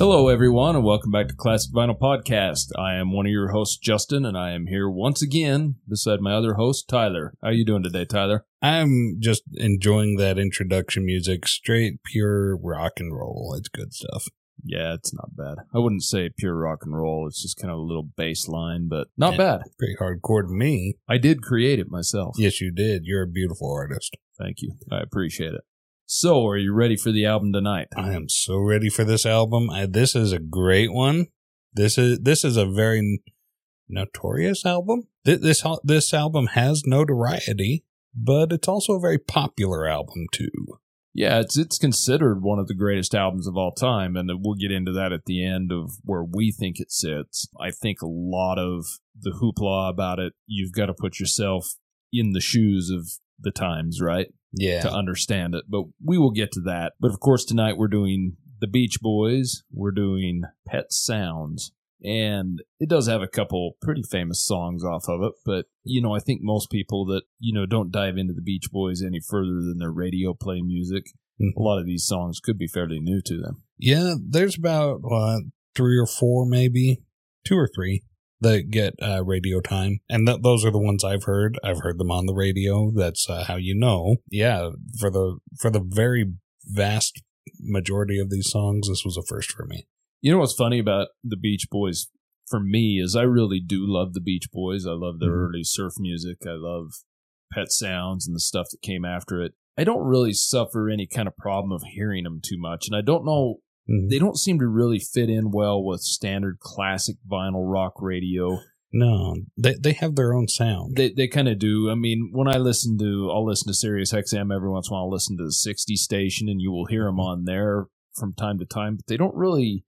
Hello, everyone, and welcome back to Classic Vinyl Podcast. I am one of your hosts, Justin, and I am here once again beside my other host, Tyler. How are you doing today, Tyler? I'm just enjoying that introduction music, straight pure rock and roll. It's good stuff. Yeah, it's not bad. I wouldn't say pure rock and roll. It's just kind of a little bass line, but not bad. Pretty hardcore to me. I did create it myself. Yes, you did. You're a beautiful artist. Thank you. I appreciate it. So, are you ready for the album tonight? I am so ready for this album. I, this is a great one. This is this is a very notorious album. This, this this album has notoriety, but it's also a very popular album too. Yeah, it's it's considered one of the greatest albums of all time, and we'll get into that at the end of where we think it sits. I think a lot of the hoopla about it, you've got to put yourself in the shoes of the times, right, Yeah, to understand it. But we will get to that. But of course, tonight we're doing the Beach Boys. We're doing Pet Sounds. And it does have a couple pretty famous songs off of it, but you know, I think most people that, you know, don't dive into the Beach Boys any further than their radio play music, Mhm. a lot of these songs could be fairly new to them. Yeah, there's about what three or four, maybe two or three that get uh, radio time, and th- those are the ones I've heard. I've heard them on the radio. That's uh, how you know. Yeah, for the for the very vast majority of these songs, this was a first for me. You know what's funny about the Beach Boys for me is I really do love the Beach Boys. I love their Mhm. early surf music. I love Pet Sounds and the stuff that came after it. I don't really suffer any kind of problem of hearing them too much, and I don't know Mhm. they don't seem to really fit in well with standard classic vinyl rock radio. No, they they have their own sound. They they kind of do. I mean, when I listen to, I'll listen to Sirius XM every once in a while. I'll listen to the 60 station, and you will hear them on there from time to time, but they don't really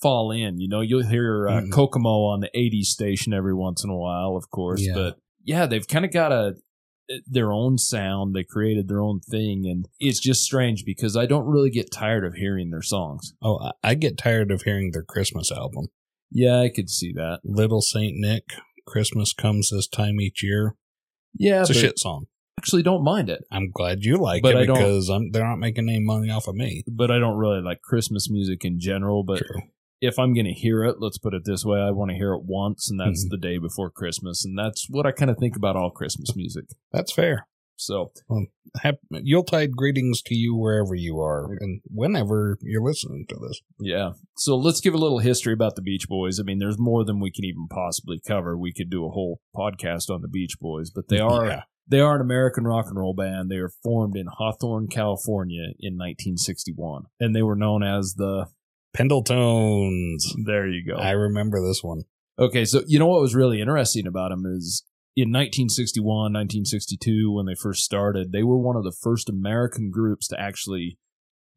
fall in. You know, you'll hear uh, Mm. Kokomo on the 80 station every once in a while, of course, Yeah. but yeah, they've kind of got a their own sound. They created their own thing, and it's just strange because I don't really get tired of hearing their songs. oh, I, get tired of hearing their Christmas album, Yeah, I could see that. Little Saint Nick. Christmas comes this time each year. Yeah, It's a shit song. actually don't mind it. I'm glad you like But it I because I'm, they're not making any money off of me. But I don't really like Christmas music in general. But True. If I'm going to hear it, let's put it this way, I want to hear it once, and that's Mhm. the day before Christmas. And that's what I kind of think about all Christmas music. That's fair. So, Hap- Yuletide greetings to you wherever you are and whenever you're listening to this. yeah. So let's give a little history about the Beach Boys. I mean, there's more than we can even possibly cover. We could do a whole podcast on the Beach Boys, but they are Yeah. they are an American rock and roll band. They were formed in Hawthorne, California in 1961, and they were known as the Pendletones. there you go. I remember this one. Okay, so you know what was really interesting about them is in 1961, 1962, when they first started, they were one of the first American groups to actually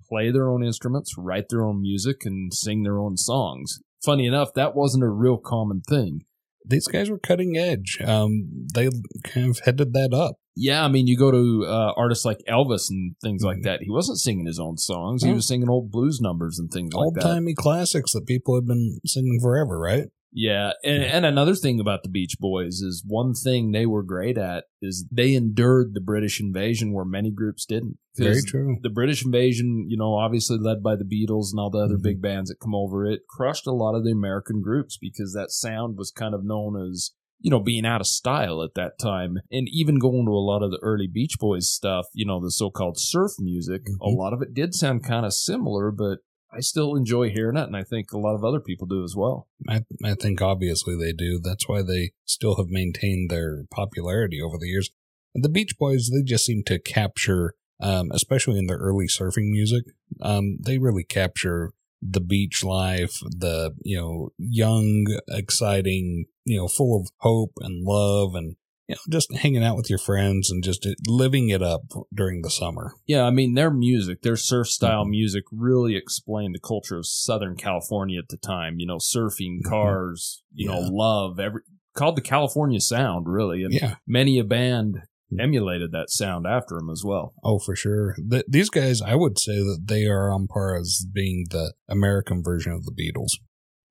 play their own instruments, write their own music, and sing their own songs. Funny enough, that wasn't a real common thing. These guys were cutting edge. Um, they kind of headed that up. Yeah, I mean, you go to uh, artists like Elvis and things like Mhm. that. He wasn't singing his own songs; he was singing old blues numbers and things like that. Old timey classics that people have been singing forever, right? Yeah, and, and another thing about the Beach Boys is one thing they were great at is they endured the British invasion where many groups didn't. Very true. The British invasion, you know, obviously led by the Beatles and all the other Mhm. big bands that come over, it crushed a lot of the American groups because that sound was kind of known as, you know, being out of style at that time. And even going to a lot of the early Beach Boys stuff, you know, the so called surf music, a Mhm. lot of it did sound kind of similar, but I still enjoy hearing it, and I think a lot of other people do as well. I, I think obviously they do. That's why they still have maintained their popularity over the years. The Beach Boys, they just seem to capture, um, especially in their early surfing music, um, they really capture the beach life, the, you know, young, exciting, you know, full of hope and love and, you know, just hanging out with your friends and just living it up during the summer. Yeah, I mean their music, their surf style Mhm. music really explained the culture of Southern California at the time. You know, surfing, Mhm. cars, you know, love, every called the California sound, really. And Yeah. many a band. Emulated that sound after him as well. Oh, for sure. Th- these guys, I would say that they are on par as being the American version of the Beatles.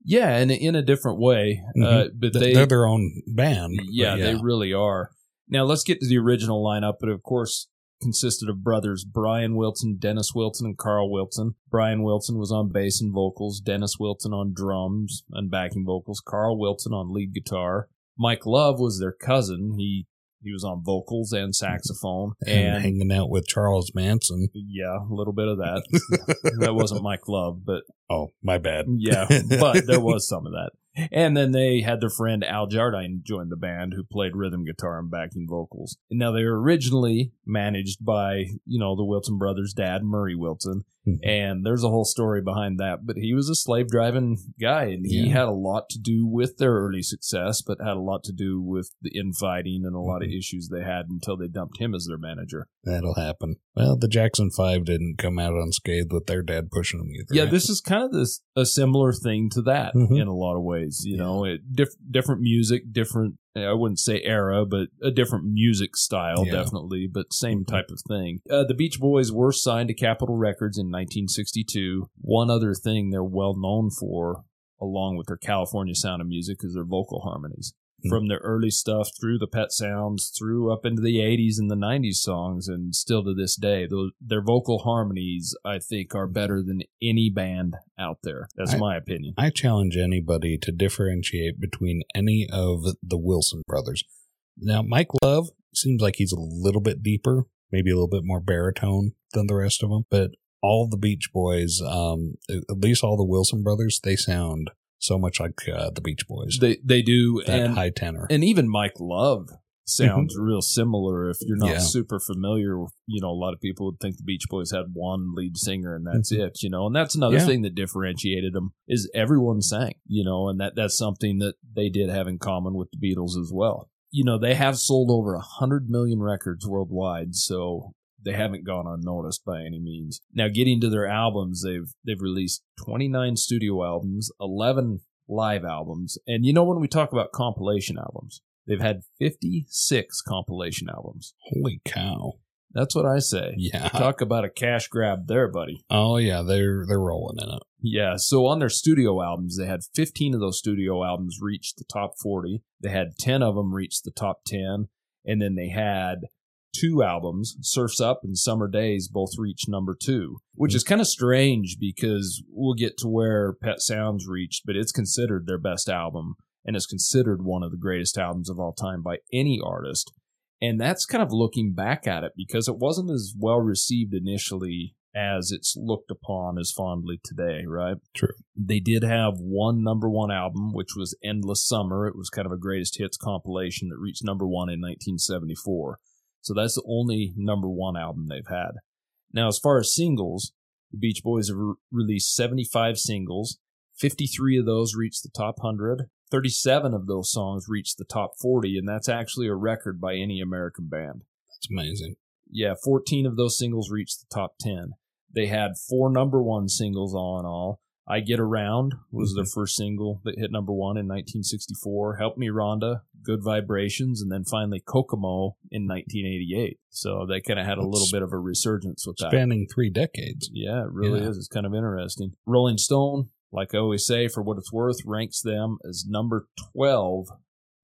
Yeah, and in a different way, uh, but Th- they they're their own band. but yeah, they really are. Now let's get to the original lineup, but of course, consisted of brothers Brian Wilson, Dennis Wilson, and Carl Wilson. Brian Wilson was on bass and vocals, Dennis Wilson on drums and backing vocals, Carl Wilson on lead guitar. Mike Love was their cousin. He he was on vocals and saxophone And, and hanging out with Charles Manson. yeah, a little bit of that. that wasn't Mike Love, but Oh, my bad. yeah, but there was some of that. And then they had their friend Al Jardine join the band, who played rhythm guitar and backing vocals. And now they were originally managed by, you know, the Wilson brothers' dad, Murray Wilson. Mhm. And there's a whole story behind that. But he was a slave driving guy, and he Yeah. had a lot to do with their early success, but had a lot to do with the infighting and a lot of Mhm. issues they had until they dumped him as their manager. That'll happen. Well, the Jackson Five didn't come out unscathed with their dad pushing them either. Yeah, right? this is kind of this a similar thing to that Mhm. in a lot of ways. You know, it diff, different music, different. I wouldn't say era, but a different music style, Yeah. definitely, but same Mhm. type of thing. Uh, the Beach Boys were signed to Capitol Records in 1962. One other thing they're well known for, along with their California sound of music, is their vocal harmonies. Mhm. From their early stuff through the Pet Sounds, through up into the 80s and the 90s songs, and still to this day, those, their vocal harmonies, I think, are better than any band out there. That's I- my opinion. I challenge anybody to differentiate between any of the Wilson brothers. Now, Mike Love seems like he's a little bit deeper, maybe a little bit more baritone than the rest of them, but all the Beach Boys, um, at least all the Wilson brothers, they sound so much like uh, the Beach Boys. They they do, that and high tenor. and even Mike Love sounds real similar. If you're not Mm-hmm. Yeah. super familiar, with, you know, a lot of people would think the Beach Boys had one lead singer and that's Mhm. it. You know, and that's another Yeah. thing that differentiated them is everyone sang. You know, and that that's something that they did have in common with the Beatles as well. You know, they have sold over a hundred million records worldwide, so they haven't gone unnoticed by any means. Now, getting to their albums, they've they've released 29 studio albums, 11 live albums, and you know when we talk about compilation albums, they've had 56 compilation albums. Holy cow! That's what I say. Yeah. Talk about a cash grab there, buddy. Oh yeah, they're they're rolling in it. Yeah, so on their studio albums, they had 15 of those studio albums reach the top 40. They had 10 of them reach the top 10, and then they had two albums, Surfs Up and Summer Days, both reached number two, which hmm. is kind of strange because we'll get to where Pet Sounds reached, but it's considered their best album and is considered one of the greatest albums of all time by any artist. And that's kind of looking back at it because it wasn't as well received initially as it's looked upon as fondly today, right? True. They did have one number one album, which was Endless Summer. It was kind of a greatest hits compilation that reached number one in 1974. So that's the only number one album they've had. Now, as far as singles, the Beach Boys have re- released 75 singles. 53 of those reached the top 100. 37 of those songs reached the top 40, and that's actually a record by any American band. That's amazing. Yeah, 14 of those singles reached the top 10. They had four number one singles all in all. I Get Around was their mm-hmm. first single that hit number one in 1964. Help Me Rhonda, Good Vibrations, and then finally Kokomo in 1988. So they kind of had a little bit of a resurgence with that. Spanning three decades. Yeah, it really Yeah. is. It's kind of interesting. Rolling Stone, like I always say, for what it's worth, ranks them as number 12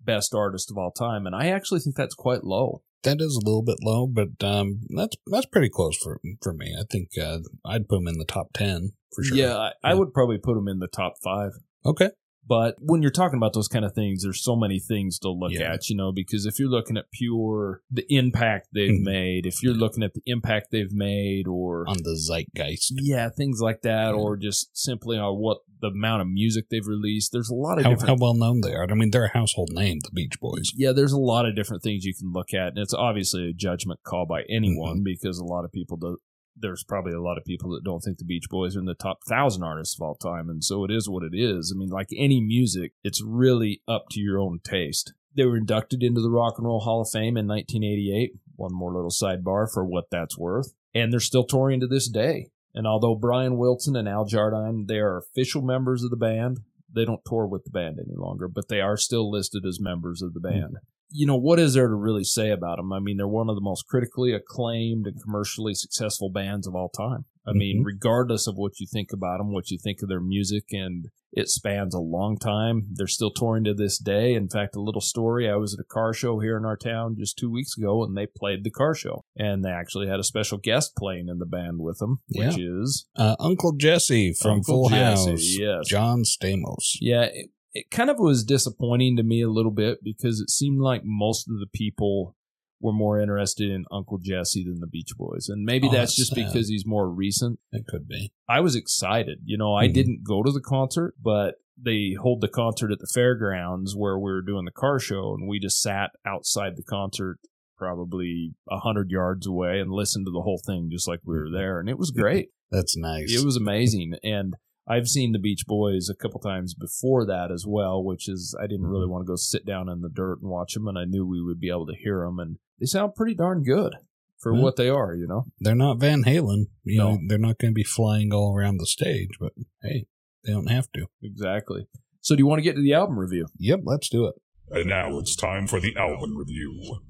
best artist of all time. And I actually think that's quite low. That is a little bit low, but um, that's that's pretty close for for me. I think uh, I'd put them in the top ten for sure. Yeah, I, I would probably put them in the top five. Okay. But when you're talking about those kind of things, there's so many things to look Yeah. at, you know, because if you're looking at pure the impact they've Mhm. made, if you're looking at the impact they've made, or On the zeitgeist. yeah, things like that, Yeah. or just simply on what the amount of music they've released, there's a lot of How, different how well known they are. I mean, they're a household name, the Beach Boys. yeah, there's a lot of different things you can look at, and it's obviously a judgment call by anyone Mm-hmm. because a lot of people do. There's probably a lot of people that don't think the Beach Boys are in the top thousand artists of all time, and so it is what it is. I mean, like any music, it's really up to your own taste. They were inducted into the Rock and Roll Hall of Fame in 1988. One more little sidebar for what that's worth, and they're still touring to this day. And although Brian Wilson and Al Jardine, they are official members of the band, they don't tour with the band any longer, but they are still listed as members of the band. Mm-hmm. You know, what is there to really say about them? I mean, they're one of the most critically acclaimed and commercially successful bands of all time. I mean, regardless of what you think about them, what you think of their music, and It spans a long time. They're still touring to this day. In fact, a little story I was at a car show here in our town just two weeks ago and they played the car show. And they actually had a special guest playing in the band with them, which is Uh, Uncle Jesse from Uncle Full Jesse, House, yes. John Stamos. Yeah, it, kind of was disappointing to me a little bit because it seemed like most of the people were more interested in Uncle Jesse than the Beach Boys. And maybe Oh, that's that's just sad. because he's more recent. It could be. I was excited. You know, I Mhm. didn't go to the concert, but they hold the concert at the fairgrounds where we were doing the car show, and we just sat outside the concert probably a hundred yards away and listened to the whole thing just like we were there, and it was great. That's nice. It was amazing, and I've seen the Beach Boys a couple times before that as well, which is I didn't really mm-hmm. want to go sit down in the dirt and watch them, and I knew we would be able to hear them, and they sound pretty darn good for Yeah. what they are, you know. they're not Van Halen. You No. know, they're not going to be flying all around the stage, but hey, they don't have to. Exactly. So, do you want to get to the album review? Yep, let's do it. And now it's time for the album review.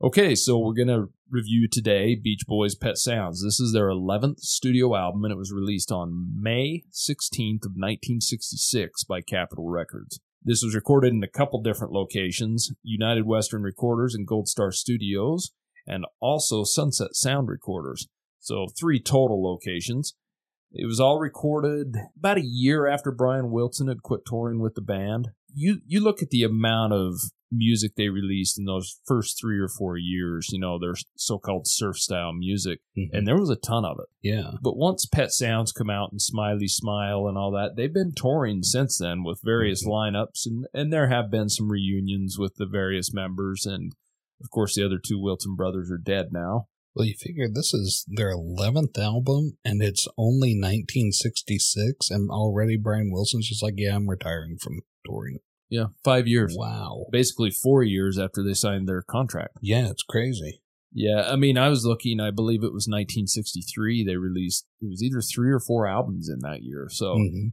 Okay, so we're going to review today Beach Boys Pet Sounds. This is their 11th studio album, and it was released on May 16th of 1966 by Capitol Records. This was recorded in a couple different locations, United Western Recorders and Gold Star Studios, and also Sunset Sound Recorders. So three total locations. It was all recorded about a year after Brian Wilson had quit touring with the band. You you look at the amount of music they released in those first three or four years, you know, their so-called surf style music, Mhm. and there was a ton of it. yeah, But once Pet Sounds come out and Smiley Smile and all that, they've been touring since then with various Mhm. lineups, and and there have been some reunions with the various members, and of course the other two Wilson brothers are dead now. well, you figure this is their 11th album and it's only 1966, and already Brian Wilson's just like, yeah, I'm retiring from touring. Yeah, five years, Wow. basically four years after they signed their contract. Yeah, it's crazy. Yeah, I mean, I was looking. I believe it was 1963. They released. It was either three or four albums in that year. So Mhm.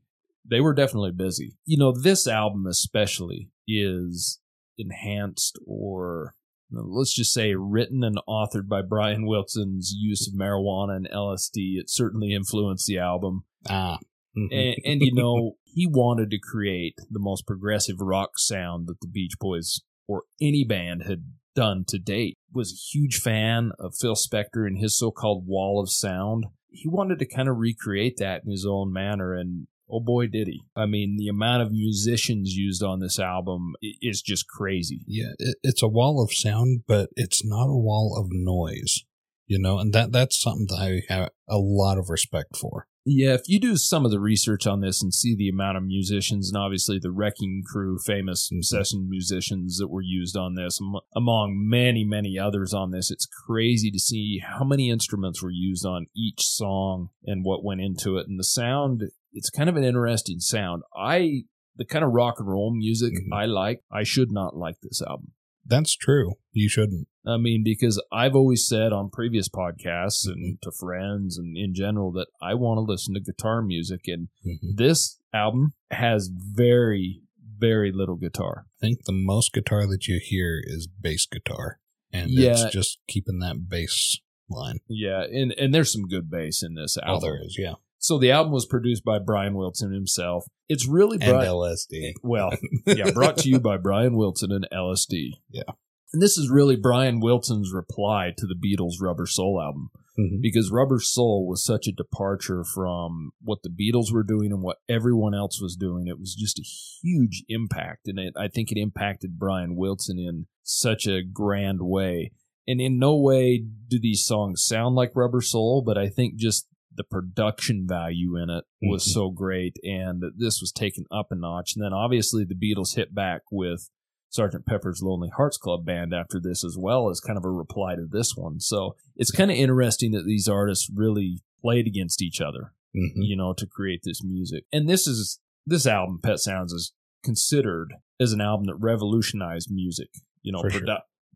they were definitely busy. You know, this album especially is enhanced or let's just say written and authored by Brian Wilson's use of marijuana and LSD. It certainly influenced the album. Ah. And, and you know, he wanted to create the most progressive rock sound that the Beach Boys or any band had done to date. Was a huge fan of Phil Spector and his so-called wall of sound. He wanted to kind of recreate that in his own manner and oh boy did he. I mean, the amount of musicians used on this album is just crazy. Yeah, it's a wall of sound, but it's not a wall of noise. You know, and that that's something that I have a lot of respect for. Yeah, if you do some of the research on this and see the amount of musicians and obviously the Wrecking Crew, famous session musicians that were used on this, am- among many, many others on this, it's crazy to see how many instruments were used on each song and what went into it. And the sound, it's kind of an interesting sound. I, the kind of rock and roll music Mhm. I like, I should not like this album. That's true. You shouldn't. I mean, because I've always said on previous podcasts Mm-hmm. and to friends and in general that I want to listen to guitar music. And Mhm. this album has very, very little guitar. I think the most guitar that you hear is bass guitar, and Yeah. it's just keeping that bass line. Yeah. And, and there's some good bass in this Oh, album. there is, yeah, So the album was produced by Brian Wilson himself. It's really and Brian. LSD. Well, yeah, brought to you by Brian Wilson and LSD. Yeah. And this is really Brian Wilson's reply to the Beatles' Rubber Soul album. Mhm. because Rubber Soul was such a departure from what the Beatles were doing and what everyone else was doing. It was just a huge impact, and it, I think it impacted Brian Wilson in such a grand way. And in no way do these songs sound like Rubber Soul, but I think just the production value in it was Mhm. so great, and this was taken up a notch. And then obviously the Beatles hit back with Sergeant Pepper's Lonely Hearts Club Band after this, as well as kind of a reply to this one. So it's kind of interesting that these artists really played against each other, Mhm. you know, to create this music. And this is this album, Pet Sounds, is considered as an album that revolutionized music. You know, For sure.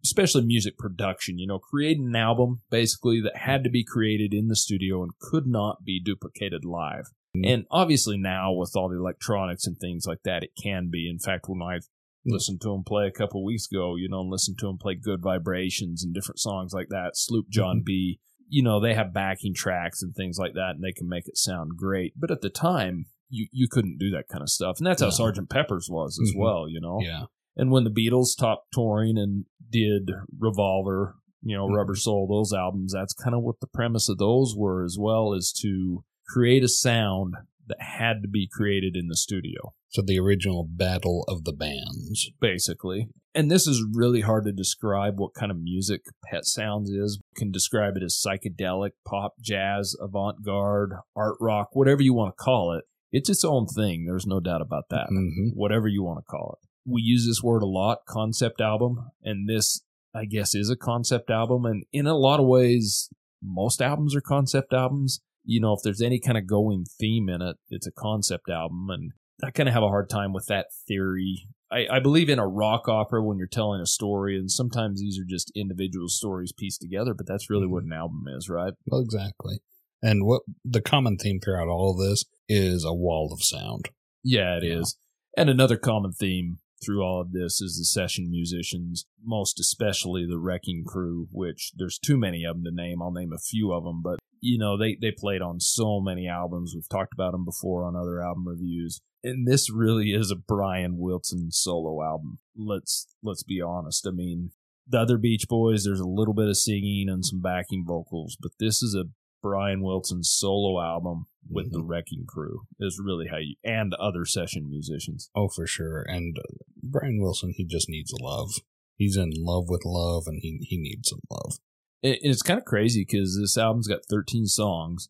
Especially music production. You know, creating an album basically that had to be created in the studio and could not be duplicated live. Mhm. And obviously now with all the electronics and things like that, it can be. In fact, when I Mm. listened to him play a couple weeks ago, you know, and listened to him play Good Vibrations and different songs like that, Sloop John Mhm. B. You know, they have backing tracks and things like that, and they can make it sound great. But at the time, you you couldn't do that kind of stuff. And that's how Sergeant Pepper's was as Mhm. well, you know. Yeah. And when the Beatles stopped touring and did Revolver, you know, Mhm. Rubber Soul, those albums, that's kind of what the premise of those were as well, is to create a sound that had to be created in the studio, So the original battle of the bands. basically. And this is really hard to describe what kind of music Pet Sounds is. You can describe it as psychedelic, pop, jazz, avant garde, art rock, whatever you want to call it. It's its own thing. There's no doubt about that. hmm whatever you want to call it. We use this word a lot, concept album, and this, I guess, is a concept album. And in a lot of ways, most albums are concept albums. You know, if there's any kind of going theme in it, it's a concept album. And I kind of have a hard time with that theory. I, I believe in a rock opera when you're telling a story, and sometimes these are just individual stories pieced together, but that's really mm-hmm. what an album is, right? Well, exactly. And what the common theme throughout all of this is a wall of sound. Yeah, it is. Yeah. And another common theme through all of this is the session musicians, most especially the Wrecking Crew, which there's too many of them to name. I'll name a few of them, but you know they they played on so many albums. We've talked about them before on other album reviews, and this really is a Brian Wilson solo album. Let's let's be honest. I mean, the other Beach Boys, there's a little bit of singing and some backing vocals, but this is a Brian Wilson's solo album with the Wrecking Crew is really how you and other session musicians. Oh, for sure. And uh, Brian Wilson, he just needs love. He's in love with love, and he he needs some love. It, it's kind of crazy because this album's got 13 songs.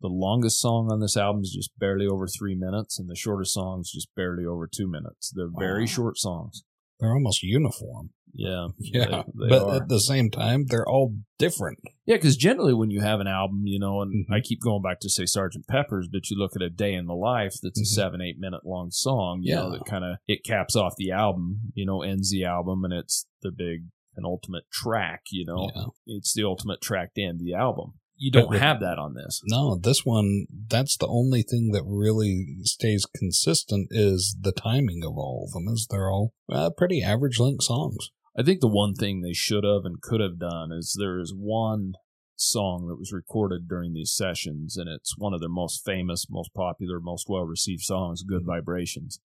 The longest song on this album is just barely over three minutes, and the shortest song's just barely over two minutes. They're very short songs. They're almost uniform. Yeah, Yeah, they, they but are. at the same time, they're all different. Yeah, because generally when you have an album, you know, and Mhm. I keep going back to say Sergeant Pepper's, but you look at a day in the life that's a Mhm. seven, eight minute long song, you know, Yeah. that kind of it caps off the album, you know, ends the album, and it's the big and ultimate track, you know, Yeah. it's the ultimate track to end the album. You don't with- have that on this. No, this one, that's the only thing that really stays consistent is the timing of all of them, is they're all uh, pretty average length songs. I think the one thing they should have and could have done is there is one song that was recorded during these sessions, and it's one of their most famous, most popular, most well received songs, Good Vibrations.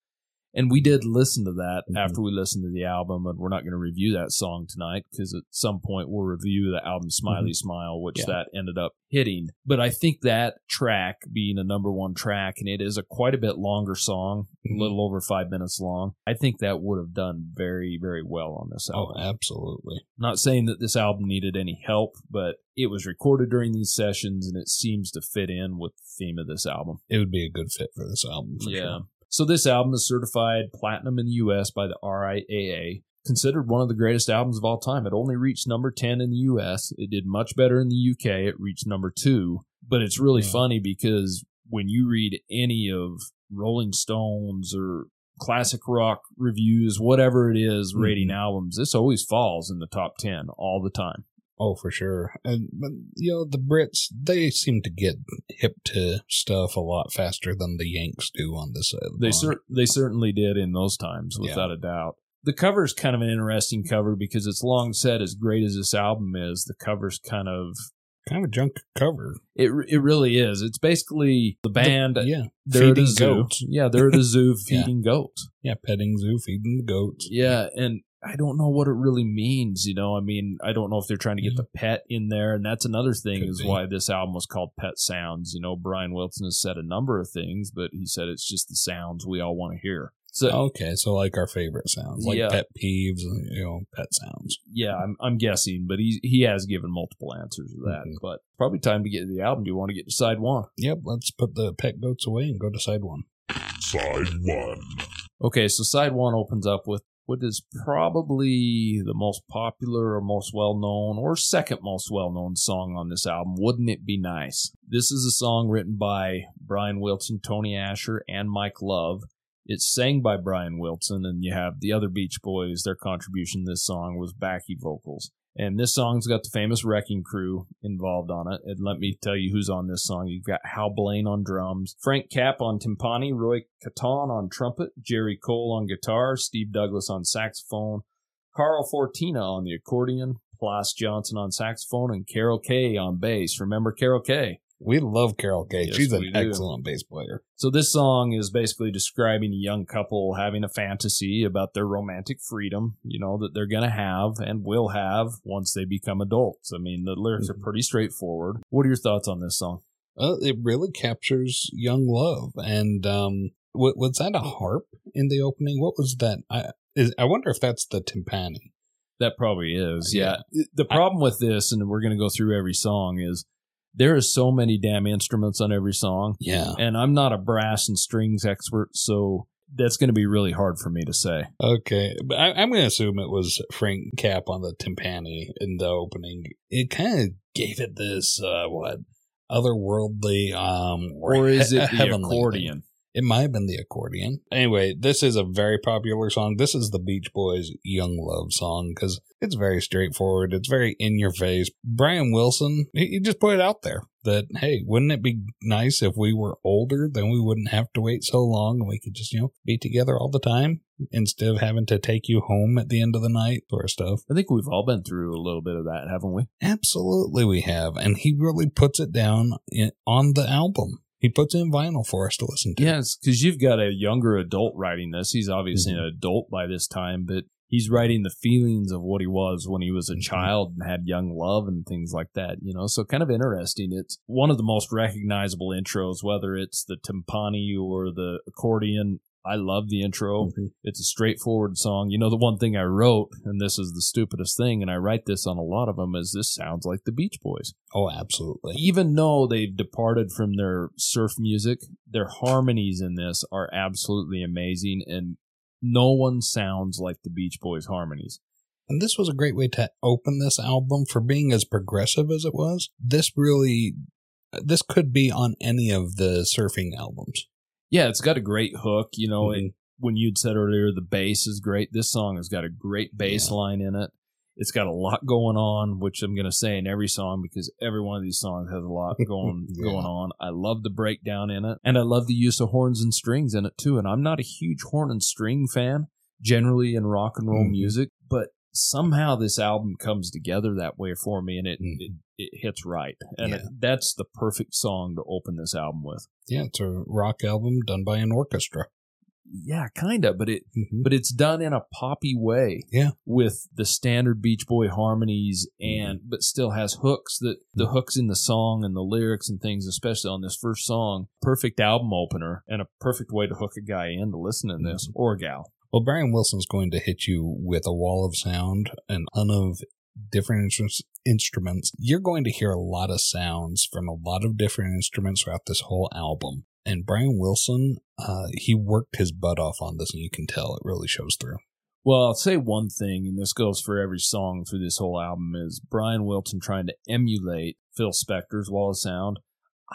And we did listen to that Mhm. after we listened to the album, and we're not going to review that song tonight because at some point we'll review the album Smiley Smile, which Yeah. that ended up hitting. But I think that track being a number one track, and it is a quite a bit longer song, Mhm. a little over five minutes long, I think that would have done very, very well on this album. Oh, absolutely. Not saying that this album needed any help, but it was recorded during these sessions and it seems to fit in with the theme of this album. It would be a good fit for this album. For yeah. Sure. So this album is certified platinum in the US by the RIAA. Considered one of the greatest albums of all time. It only reached number 10 in the US. It did much better in the UK. It reached number 2. But it's really Yeah. funny because when you read any of Rolling Stones or classic rock reviews, whatever it is, rating Mhm. albums, this always falls in the top 10 all the time. Oh, for sure. And but, you know, the Brits they seem to get hip to stuff a lot faster than the Yanks do on this side. They cer- they certainly did in those times, without a doubt. The cover is kind of an interesting cover because it's long said as great as this album is, the cover's kind of kind of junk cover. it. It really is. It's basically the band. yeah, they're at a feeding zoo. goats. Yeah, they're at a zoo Yeah. feeding goats. Yeah, petting zoo, feeding the goats. Yeah, and I don't know what it really means. You know, I mean, I don't know if they're trying to get Yeah. the pet in there, and that's another thing Could is be. why this album was called Pet Sounds. You know, Brian Wilson has said a number of things, but he said it's just the sounds we all want to hear. So Okay, so like our favorite sounds, like Yeah. pet peeves, and you know, pet sounds. yeah, I'm, I'm guessing, but he he has given multiple answers to that. Mhm. But probably time to get to the album. Do you want to get to side one? Yep, let's put the pet goats away and go to side one. Side 1. Okay, so side one opens up with what is probably the most popular or most well known or second most well known song on this album. Wouldn't it be nice? This is a song written by Brian Wilson, Tony Asher, and Mike Love. It's sang by Brian Wilson, and you have the other Beach Boys. Their contribution to this song was backy vocals. And this song's got the famous Wrecking Crew involved on it. And let me tell you who's on this song. You've got Hal Blaine on drums, Frank Capp on timpani, Roy Caton on trumpet, Jerry Cole on guitar, Steve Douglas on saxophone, Carl Fortina on the accordion, Plas Johnson on saxophone, and Carol Kaye on bass. Remember Carol Kaye? We love Carol Kaye. Yes, She's we an do. excellent bass player. So this song is basically describing a young couple having a fantasy about their romantic freedom, you know, that they're going to have and will have once they become adults. I mean, the lyrics are Mhm. pretty straightforward. What are your thoughts on this song? Uh, it really captures young love. And um, wa- was that a harp in the opening? What was that? I is, I wonder if that's the timpani. That probably is. Yeah. The problem with this, and we're going to go through every song, is there is so many damn instruments on every song. Yeah. And I'm not a brass and strings expert, so that's going to be really hard for me to say. Okay, but I, I'm going to assume it was Frank Capp on the timpani in the opening. It kind of gave it this uh, what otherworldly, um, Or is he- it the heavenly thing. It might have been the accordion. Anyway, this is a very popular song. This is the Beach Boys' Young Love song because it's very straightforward. It's very in your face. Brian Wilson, he, just put it out there that, hey, wouldn't it be nice if we were older? Then we wouldn't have to wait so long and we could just, you know, be together all the time instead of having to take you home at the end of the night of stuff. I think we've all been through a little bit of that, haven't we? Absolutely, we have. And he really puts it down in, on the album. He puts in vinyl for us to listen to. Yes, because you've got a younger adult writing this. He's obviously Mhm. an adult by this time, but he's writing the feelings of what he was when he was a Mhm. child and had young love and things like that, you know? So kind of interesting. It's one of the most recognizable intros, whether it's the timpani or the accordion. I love the intro. Mhm. It's a straightforward song. You know, the one thing I wrote, and this is the stupidest thing, and I write this on a lot of them, is this sounds like the Beach Boys Oh, absolutely. even though they've departed from their surf music, their harmonies in this are absolutely amazing, and no one sounds like the Beach Boys harmonies. And this was a great way to open this album for being as progressive as it was. This really, this could be on any of the surfing albums. Yeah, it's got a great hook. You know, Mhm. and when you'd said earlier, the bass is great. This song has got a great bass Yeah. line in it. It's got a lot going on, which I'm going to say in every song because every one of these songs has a lot going Yeah. going on. I love the breakdown in it, and I love the use of horns and strings in it too. And I'm not a huge horn and string fan generally in rock and roll Mhm. music, somehow this album comes together that way for me, and it Mhm. it, it hits right. And Yeah. that's the perfect song to open this album with. Yeah, it's a rock album done by an orchestra. Yeah, kind of, but it Mhm. but it's done in a poppy way. Yeah. With the standard Beach Boy harmonies and but still has hooks that the Mhm. hooks in the song and the lyrics and things, especially on this first song. Perfect album opener and a perfect way to hook a guy in to listen to this or a gal. Well, Brian Wilson's going to hit you with a wall of sound, and ton of different instru- instruments. You're going to hear a lot of sounds from a lot of different instruments throughout this whole album. And Brian Wilson, uh, he worked his butt off on this, and you can tell it really shows through. Well, I'll say one thing, and this goes for every song through this whole album, is Brian Wilson trying to emulate Phil Spector's Wall of Sound.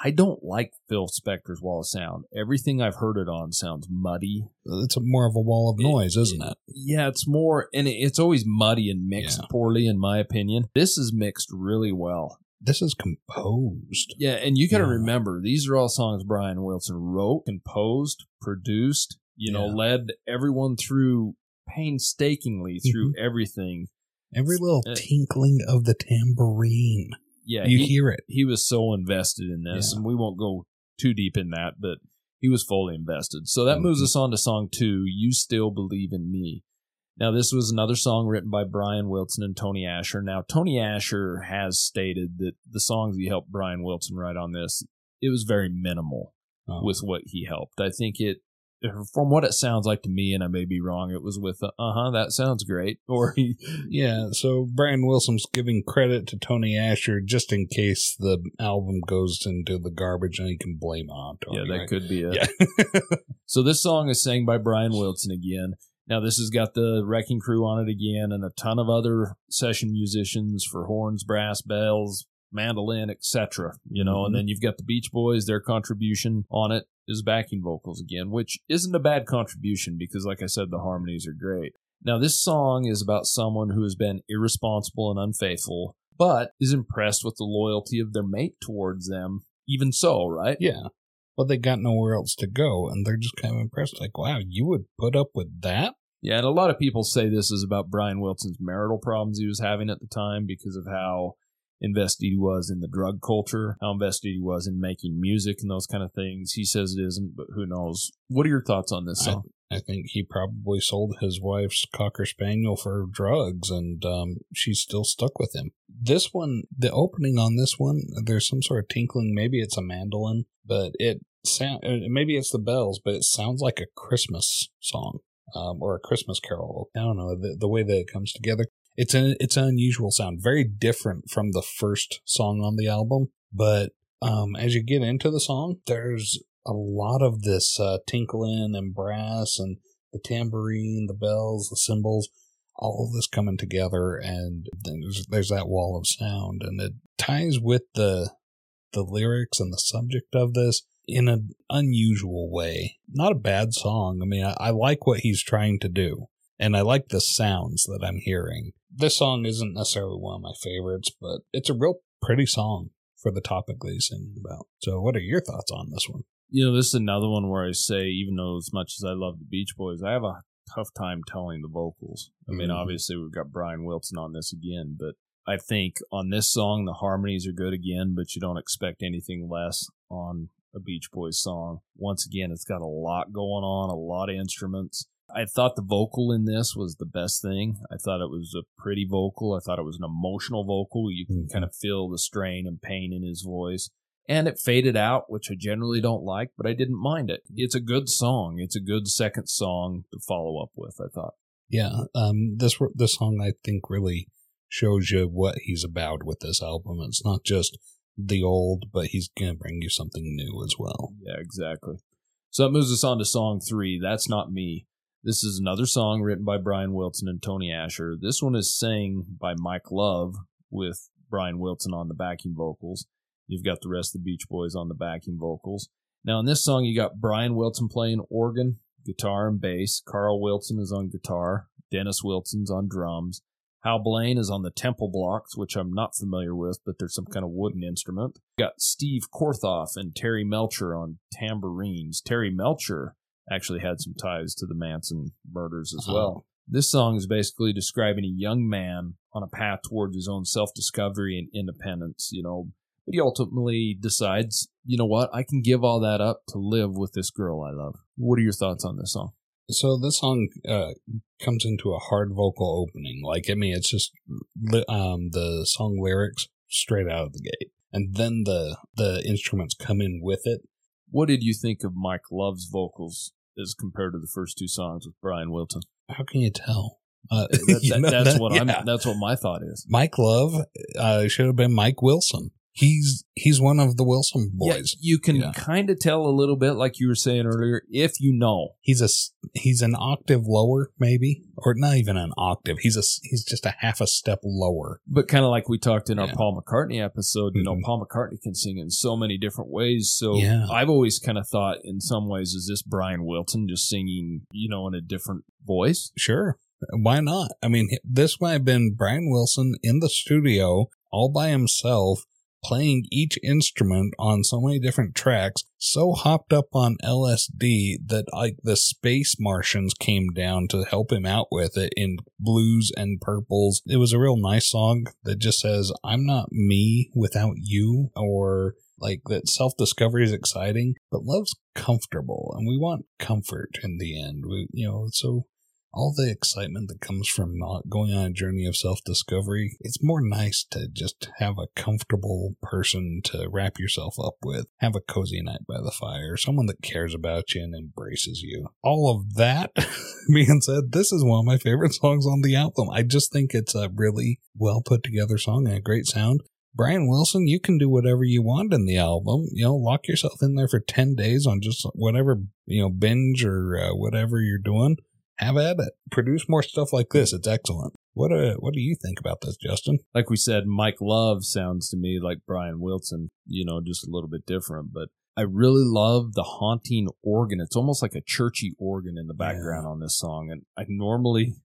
I don't like Phil Spector's Wall of Sound. Everything I've heard it on sounds muddy. It's a, more of a wall of noise, isn't it? Yeah, it's more, and it- it's always muddy and mixed Yeah. poorly, in my opinion. This is mixed really well. This is composed. Yeah, and you got to Yeah. remember, these are all songs Brian Wilson wrote, composed, produced, you know, Yeah. led everyone through painstakingly through Mm-hmm. everything. Every little Uh, tinkling of the tambourine. Yeah, you he, hear it. he was so invested in this, Yeah. and we won't go too deep in that, but he was fully invested. So that moves Mhm. us on to song two, You Still Believe in Me. Now, this was another song written by Brian Wilson and Tony Asher. Now, Tony Asher has stated that the songs he helped Brian Wilson write on this, it was very minimal Oh. with what he helped. I think it, from what it sounds like to me, and I may be wrong, it was with, uh huh, that sounds great. Or he, Yeah, so Brian Wilson's giving credit to Tony Asher just in case the album goes into the garbage and he can blame on Tony. yeah, that right? could be it. Yeah. So this song is sang by Brian Wilson again. Now this has got the Wrecking Crew on it again, and a ton of other session musicians for horns, brass, bells, mandolin, etc. You know, and Mhm. then you've got the Beach Boys. Their contribution on it is backing vocals again, which isn't a bad contribution because, like I said, the harmonies are great. Now this song is about someone who has been irresponsible and unfaithful, but is impressed with the loyalty of their mate towards them. Even so, right? yeah. But they got nowhere else to go, and they're just kind of impressed. Like, wow, you would put up with that? Yeah, and a lot of people say this is about Brian Wilson's marital problems he was having at the time because of how invested he was in the drug culture, how invested he was in making music and those kind of things. He says it isn't, but who knows? What are your thoughts on this song? I think he probably sold his wife's cocker spaniel for drugs, and um, she's still stuck with him. This one, the opening on this one, there's some sort of tinkling. Maybe it's a mandolin, but it sound uh, maybe it's the bells, but it sounds like a Christmas song um, or a Christmas carol. I don't know the, the way that it comes together. It's an it's an unusual sound, very different from the first song on the album. But um, as you get into the song, there's a lot of this uh, tinkling and brass and the tambourine, the bells, the cymbals, all of this coming together, and there's, there's that wall of sound, and it ties with the the lyrics and the subject of this in an unusual way. Not a bad song. I mean, I, I like what he's trying to do, and I like the sounds that I'm hearing. This song isn't necessarily one of my favorites, but it's a real pretty song for the topic that he's singing about. So, what are your thoughts on this one? You know, this is another one where I say, even though as much as I love the Beach Boys, I have a tough time telling the vocals. I mean, Mhm. obviously we've got Brian Wilson on this again, but I think on this song the harmonies are good again, but you don't expect anything less on a Beach Boys song. Once again, it's got a lot going on, a lot of instruments. I thought the vocal in this was the best thing. I thought it was a pretty vocal. I thought it was an emotional vocal. You can Mhm. kind of feel the strain and pain in his voice. And it faded out, which I generally don't like, but I didn't mind it. It's a good song. It's a good second song to follow up with, I thought. Yeah, um, this this song I think really shows you what he's about with this album. It's not just the old, but he's gonna bring you something new as well. Yeah, exactly. So that moves us on to song three. That's not me. This is another song written by Brian Wilson and Tony Asher. This one is sang by Mike Love with Brian Wilson on the backing vocals. You've got the rest of the Beach Boys on the backing vocals. Now, in this song, you got Brian Wilson playing organ, guitar, and bass. Carl Wilson is on guitar. Dennis Wilson's on drums. Hal Blaine is on the temple blocks, which I'm not familiar with, but there's some kind of wooden instrument. You got Steve Korthoff and Terry Melcher on tambourines. Terry Melcher actually had some ties to the Manson murders as well. This song is basically describing a young man on a path towards his own self discovery and independence, you know. But he ultimately decides, you know what, I can give all that up to live with this girl I love. What are your thoughts on this song? So this song uh, comes into a hard vocal opening. Like I mean, it's just um, the song lyrics straight out of the gate, and then the the instruments come in with it. What did you think of Mike Love's vocals as compared to the first two songs with Brian Wilson? How can you tell? Uh, That- you know that's that- what yeah. I'm. That's what my thought is. Mike Love uh, should have been Mike Wilson. He's he's one of the Wilson boys. Yeah, you can Yeah. kind of tell a little bit, like you were saying earlier, if you know. He's a he's an octave lower, maybe, or not even an octave. He's a he's just a half a step lower. But kind of like we talked in our Yeah. Paul McCartney episode, you know, Mhm. Paul McCartney can sing in so many different ways. So. I've always kind of thought, in some ways, is this Brian Wilson just singing, you know, in a different voice? Sure, why not? I mean, this might have been Brian Wilson in the studio all by himself. Playing each instrument on so many different tracks, so hopped up on LSD that like the space Martians came down to help him out with it in blues and purples. It was a real nice song that just says, I'm not me without you, or like that self discovery is exciting, but love's comfortable and we want comfort in the end. We, you know, so all the excitement that comes from not going on a journey of self discovery, it's more nice to just have a comfortable person to wrap yourself up with, have a cozy night by the fire, someone that cares about you and embraces you. All of that being said, this is one of my favorite songs on the album. I just think it's a really well put together song and a great sound. Brian Wilson, you can do whatever you want in the album. You know, lock yourself in there for 10 days on just whatever, you know, binge or uh, whatever you're doing have at it. Produce more stuff like this. It's excellent. What uh, what do you think about this, Justin? Like we said, Mike Love sounds to me like Brian Wilson, you know, just a little bit different. But I really love the haunting organ. It's almost like a churchy organ in the background on this song. And I normally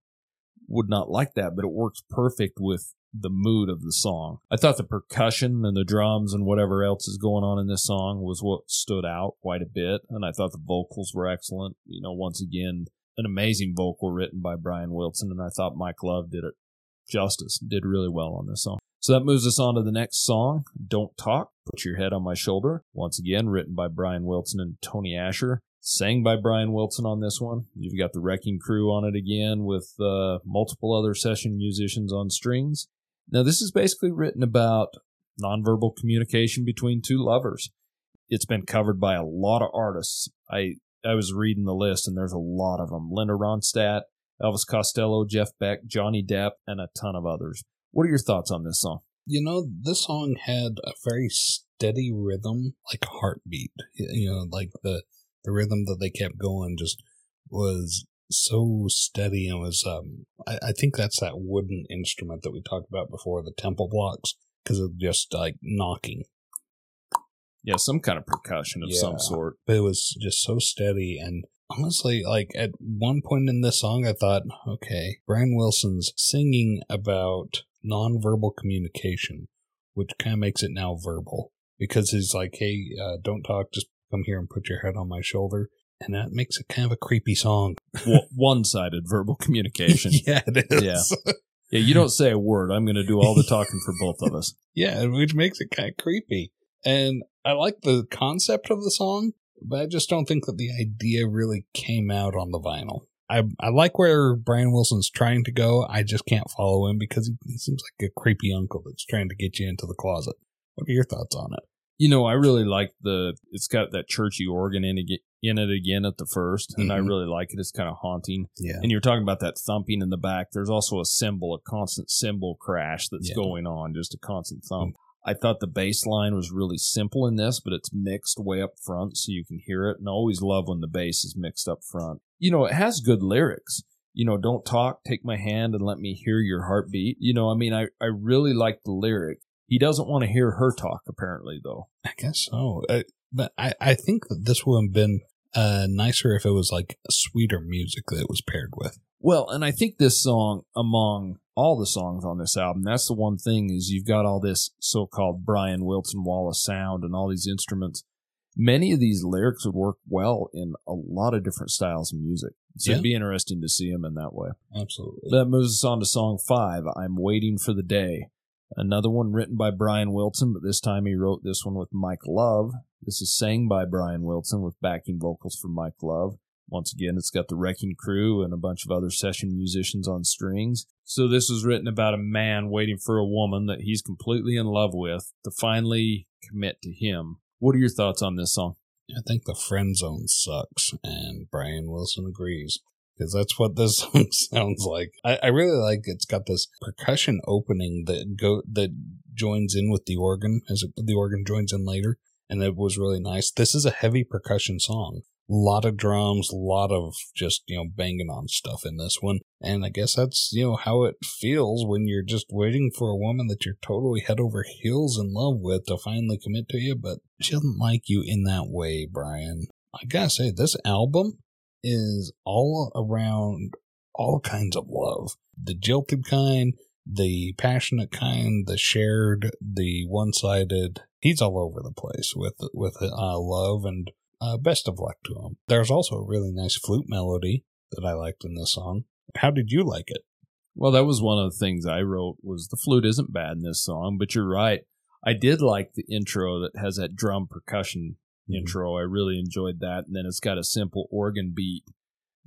would not like that, but it works perfect with the mood of the song. I thought the percussion and the drums and whatever else is going on in this song was what stood out quite a bit. And I thought the vocals were excellent. You know, once again, an amazing vocal written by Brian Wilson. And I thought Mike Love did it justice. Did really well on this song. So that moves us on to the next song, Don't Talk, Put Your Head on My Shoulder. Once again, written by Brian Wilson and Tony Asher. Sang by Brian Wilson on this one. You've got the Wrecking Crew on it again with uh, multiple other session musicians on strings. Now, this is basically written about nonverbal communication between two lovers. It's been covered by a lot of artists. I I was reading the list, and there's a lot of them. Linda Ronstadt, Elvis Costello, Jeff Beck, Johnny Depp, and a ton of others. What are your thoughts on this song? You know, this song had a very steady rhythm, like heartbeat. You know, like the the rhythm that they kept going just was so steady and was um I, I think that's that wooden instrument that we talked about before, the temple blocks, because of just like knocking. Yeah, some kind of percussion of Yeah. some sort. But it was just so steady and honestly, like at one point in this song I thought, okay, Brian Wilson's singing about nonverbal communication, which kind of makes it now verbal. Because he's like, hey, uh, don't talk, just come here and put your head on my shoulder. And that makes it kind of a creepy song. One sided verbal communication. yeah, it is. Yeah, you don't say a word. I'm going to do all the talking for both of us. Yeah, which makes it kind of creepy. And I like the concept of the song, but I just don't think that the idea really came out on the vinyl. I I like where Brian Wilson's trying to go. I just can't follow him because he, he seems like a creepy uncle that's trying to get you into the closet. What are your thoughts on it? You know, I really like the. It's got that churchy organ in it, in it again at the first, and I Mhm. really like it. It's kind of haunting. Yeah. And you're talking about that thumping in the back. There's also a cymbal, a constant cymbal crash that's Yeah. going on, just a constant thump. I thought the bass line was really simple in this, but it's mixed way up front so you can hear it. And I always love when the bass is mixed up front. You know, it has good lyrics. You know, don't talk, take my hand and let me hear your heartbeat. You know, I mean, I, I really like the lyric. He doesn't want to hear her talk, apparently, though. I guess so. Uh, but I, I think that this would have been uh, nicer if it was like sweeter music that it was paired with. Well, and I think this song, among all the songs on this album, that's the one thing is you've got all this so-called Brian Wilson wall of sound and all these instruments. Many of these lyrics would work well in a lot of different styles of music. So Yeah. it'd be interesting to see them in that way. Absolutely. That moves us on to song five, I'm Waiting for the Day. Another one written by Brian Wilson, but this time he wrote this one with Mike Love. This is sang by Brian Wilson with backing vocals from Mike Love. Once again, it's got the Wrecking Crew and a bunch of other session musicians on strings. So this was written about a man waiting for a woman that he's completely in love with to finally commit to him. What are your thoughts on this song? I think the friend zone sucks, and Brian Wilson agrees because that's what this song sounds like. I, I really like it's got this percussion opening that go that joins in with the organ as it, the organ joins in later, and it was really nice. This is a heavy percussion song. Lot of drums, a lot of just, you know, banging on stuff in this one. And I guess that's, you know, how it feels when you're just waiting for a woman that you're totally head over heels in love with to finally commit to you, but she doesn't like you in that way, Brian. I gotta say, this album is all around all kinds of love. The jilted kind, the passionate kind, the shared, the one-sided. He's all over the place with with uh, love and uh, best of luck to him. There's also a really nice flute melody that I liked in this song. How did you like it? Well, that was one of the things I wrote was the flute isn't bad in this song, but you're right. I did like the intro that has that drum percussion Mhm. intro. I really enjoyed that. And then it's got a simple organ beat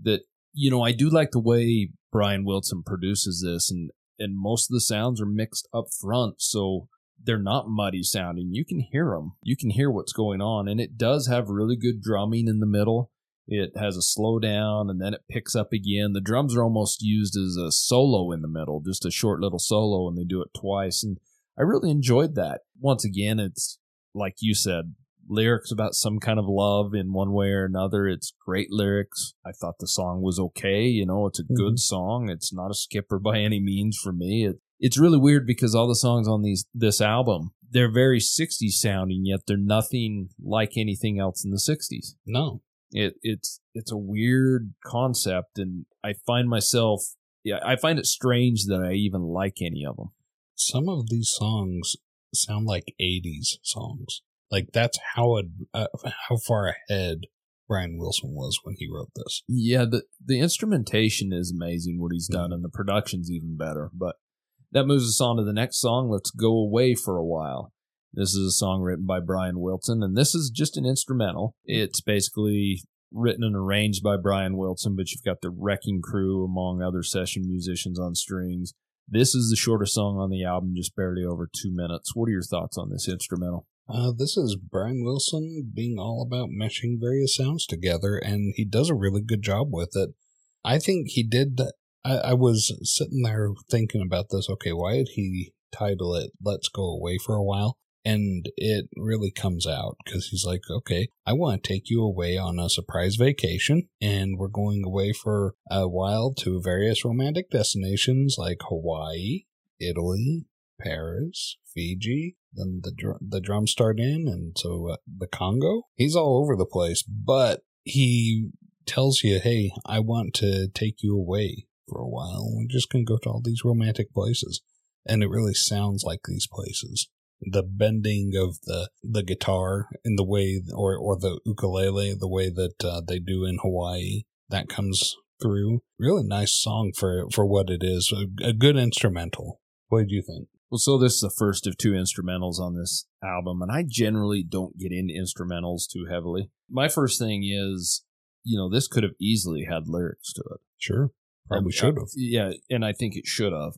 that, you know, I do like the way Brian Wilson produces this and, and most of the sounds are mixed up front. So they're not muddy sounding. You can hear them. You can hear what's going on. And it does have really good drumming in the middle. It has a slow down and then it picks up again. The drums are almost used as a solo in the middle, just a short little solo, and they do it twice. And I really enjoyed that. Once again, it's like you said, lyrics about some kind of love in one way or another. It's great lyrics. I thought the song was okay. You know, it's a good mm-hmm. song. It's not a skipper by any means for me. It, it's really weird because all the songs on these this album they're very 60s sounding, yet they're nothing like anything else in the 60s No. it it's it's a weird concept and i find myself yeah i find it strange that i even like any of them Some of these songs sound like 80s songs. Like that's how uh, how far ahead Brian Wilson was when he wrote this. yeah the the instrumentation is amazing what he's done and the production's even better but That moves us on to the next song. Let's go away for a while. This is a song written by Brian Wilson, and this is just an instrumental. It's basically written and arranged by Brian Wilson, but you've got the Wrecking Crew among other session musicians on strings. This is the shortest song on the album, just barely over two minutes. What are your thoughts on this instrumental? Uh, this is Brian Wilson being all about meshing various sounds together, and he does a really good job with it. I think he did. I, I was sitting there thinking about this. Okay, why did he title it "Let's Go Away for a While"? And it really comes out because he's like, okay, I want to take you away on a surprise vacation, and we're going away for a while to various romantic destinations like Hawaii, Italy, Paris, Fiji. Then the dr- the drums start in, and so uh, the Congo. He's all over the place, but he tells you, "Hey, I want to take you away for a while. We're just gonna go to all these romantic places," and it really sounds like these places. The bending of the the guitar in the way, or or the ukulele, the way that uh, they do in Hawaii, that comes through. Really nice song for for what it is. A, a good instrumental. What do you think? Well, so this is the first of two instrumentals on this album, and I generally don't get into instrumentals too heavily. My first thing is, you know, this could have easily had lyrics to it. Sure. Probably should have. Yeah, and I think it should have.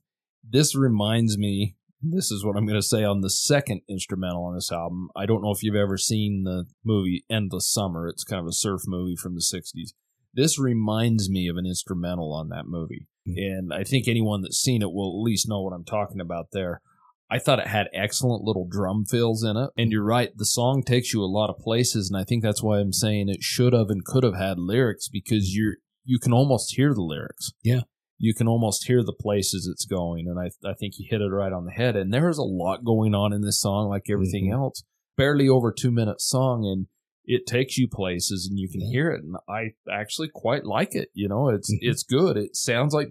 This reminds me, this is what I'm going to say on the second instrumental on this album. I don't know if you've ever seen the movie Endless Summer. It's kind of a surf movie from the 60s. This reminds me of an instrumental on that movie. Hmm. And I think anyone that's seen it will at least know what I'm talking about there. I thought it had excellent little drum fills in it. And you're right, the song takes you a lot of places, and I think that's why I'm saying it should have and could have had lyrics because you're you can almost hear the lyrics. Yeah. You can almost hear the places it's going, and I I think you hit it right on the head. And there's a lot going on in this song, like everything Mhm. else. Barely over two minute song, and it takes you places, and you can Yeah. hear it. And I actually quite like it. You know, it's Mhm. it's good. It sounds like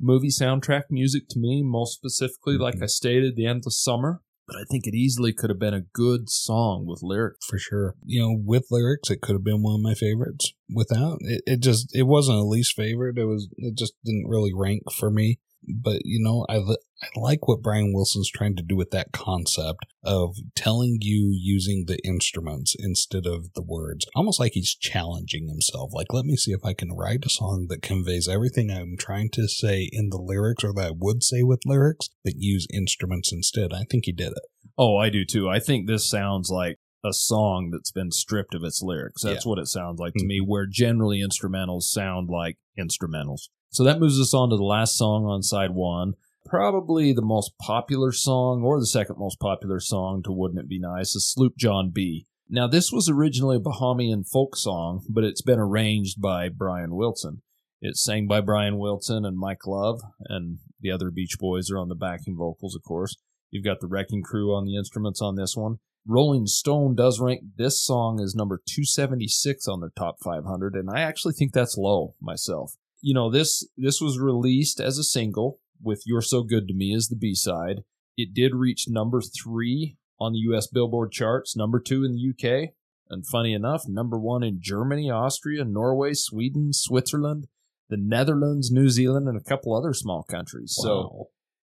movie soundtrack music to me, most specifically, like Mhm. I stated, The Endless Summer. But I think it easily could have been a good song with lyrics. for sure. You know, with lyrics, it could have been one of my favorites. Without it, it just it wasn't a least favorite. It was it just didn't really rank for me. But you know, I I like what Brian Wilson's trying to do with that concept of telling you using the instruments instead of the words. Almost like he's challenging himself. Like, let me see if I can write a song that conveys everything I'm trying to say in the lyrics or that I would say with lyrics, but use instruments instead. I think he did it. Oh, I do too. I think this sounds like a song that's been stripped of its lyrics. That's what it sounds like to me, mm-hmm. where generally instrumentals sound like instrumentals. So that moves us on to the last song on side one. Probably the most popular song, or the second most popular song to Wouldn't It Be Nice, is Sloop John B. Now, this was originally a Bahamian folk song, but it's been arranged by Brian Wilson. It's sang by Brian Wilson and Mike Love, and the other Beach Boys are on the backing vocals, of course. You've got the Wrecking Crew on the instruments on this one. Rolling Stone does rank this song as number 276 on their top 500, and I actually think that's low myself. You know, this this was released as a single with "You're So Good to Me" as the B side. It did reach number three on the U.S. Billboard charts, number two in the UK, and funny enough, number one in Germany, Austria, Norway, Sweden, Switzerland, the Netherlands, New Zealand, and a couple other small countries. So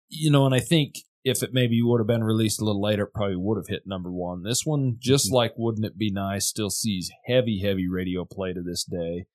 you know, and I think if it maybe would have been released a little later, it probably would have hit number one. This one, just Mhm. like Wouldn't It Be Nice, still sees heavy, heavy radio play to this day.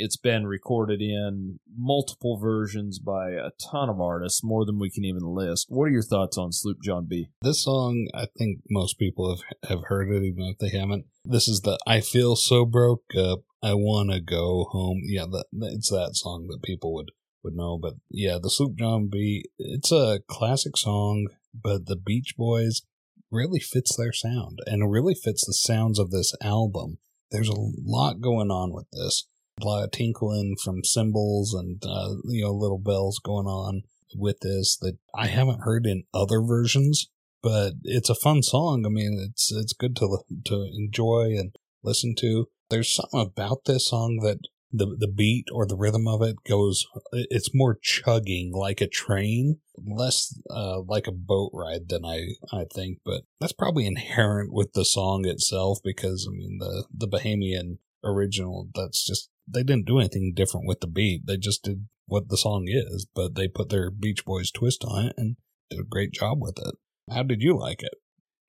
It's been recorded in multiple versions by a ton of artists, more than we can even list. What are your thoughts on Sloop John B? This song, I think most people have, have heard it, even if they haven't. This is the I Feel So Broke Up, I Wanna Go Home. Yeah, that, it's that song that people would, would know. But yeah, the Sloop John B, it's a classic song, but the Beach Boys really fits their sound and really fits the sounds of this album. There's a lot going on with this. A lot of tinkling from cymbals and, uh, you know, little bells going on with this that I haven't heard in other versions but it's a fun song. I mean, it's it's good to to enjoy and listen to. There's something about this song that the the beat or the rhythm of it goes. It's more chugging like a train, less uh, like a boat ride than I I think. But that's probably inherent with the song itself because I mean the the Bahamian original. That's just they didn't do anything different with the beat. They just did what the song is, but they put their Beach Boys twist on it and did a great job with it. How did you like it?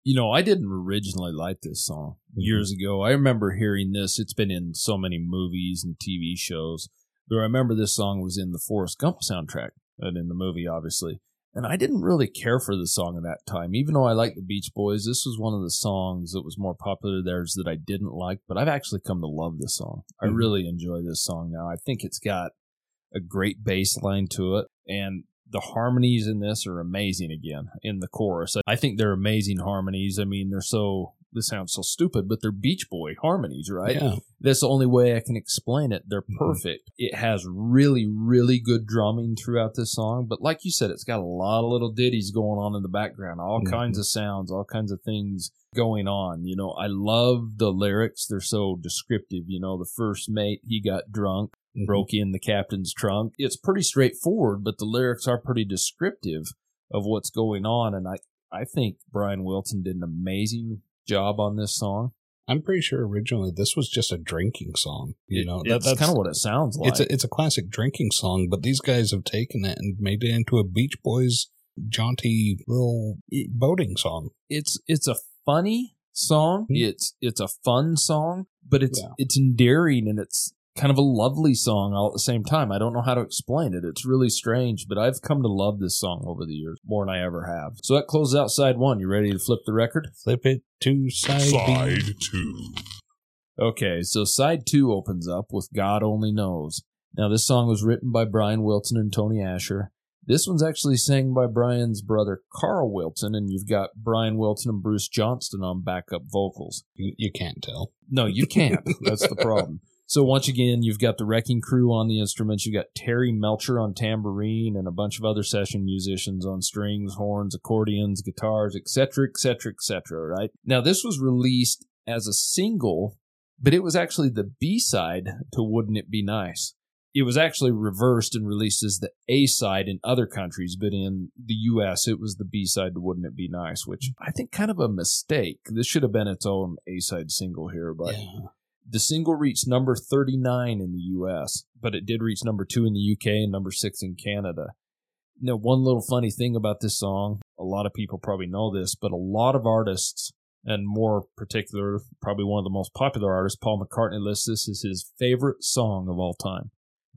You know, I didn't originally like this song Mm-hmm. years ago. I remember hearing this. It's been in so many movies and TV shows. But I remember this song was in the Forrest Gump soundtrack and in the movie, obviously. And I didn't really care for the song at that time. Even though I liked the Beach Boys, this was one of the songs that was more popular theirs that I didn't like. But I've actually come to love this song. I Mhm. really enjoy this song now. I think it's got a great bass line to it. And the harmonies in this are amazing again in the chorus. I think they're amazing harmonies. I mean, they're so, this sounds so stupid, but they're Beach Boy harmonies, right? Yeah. That's the only way I can explain it. They're Mhm. perfect. It has really, really good drumming throughout this song. But like you said, it's got a lot of little ditties going on in the background, all Mhm. kinds of sounds, all kinds of things going on. You know, I love the lyrics. They're so descriptive. You know, the first mate, he got drunk Mhm. broke in the captain's trunk. It's pretty straightforward, but the lyrics are pretty descriptive of what's going on. And I, I think Brian Wilson did an amazing job on this song. I'm pretty sure originally this was just a drinking song. You It- know, that's kind of what it sounds like. it's a, it's a classic drinking song, but these guys have taken it and made it into a Beach Boys jaunty little boating song. it's it's a funny song. Mhm. It's it's a fun song, but it's Yeah. it's endearing and it's kind of a lovely song all at the same time. I don't know how to explain it. It's really strange, but I've come to love this song over the years more than I ever have. So that closes out side one. You ready to flip the record? Flip it to side, B. Side two. Okay, so side two opens up with God Only Knows. Now, this song was written by Brian Wilson and Tony Asher. This one's actually sang by Brian's brother Carl Wilson, and you've got Brian Wilson and Bruce Johnston on backup vocals. You, you can't tell. No, you can't. That's the problem. So once again, you've got the Wrecking Crew on the instruments. You've got Terry Melcher on tambourine and a bunch of other session musicians on strings, horns, accordions, guitars, etc., etc., etc. Right now, this was released as a single, but it was actually the B side to "Wouldn't It Be Nice." It was actually reversed and released as the A side in other countries, but in the U.S., it was the B side to "Wouldn't It Be Nice," which I think kind of a mistake. This should have been its own A side single here, but. yeah. The single reached number 39 in the US, but it did reach number 2 in the UK and number 6 in Canada. Now, one little funny thing about this song, a lot of people probably know this, but a lot of artists, and more particular, probably one of the most popular artists, Paul McCartney, lists this as his favorite song of all time.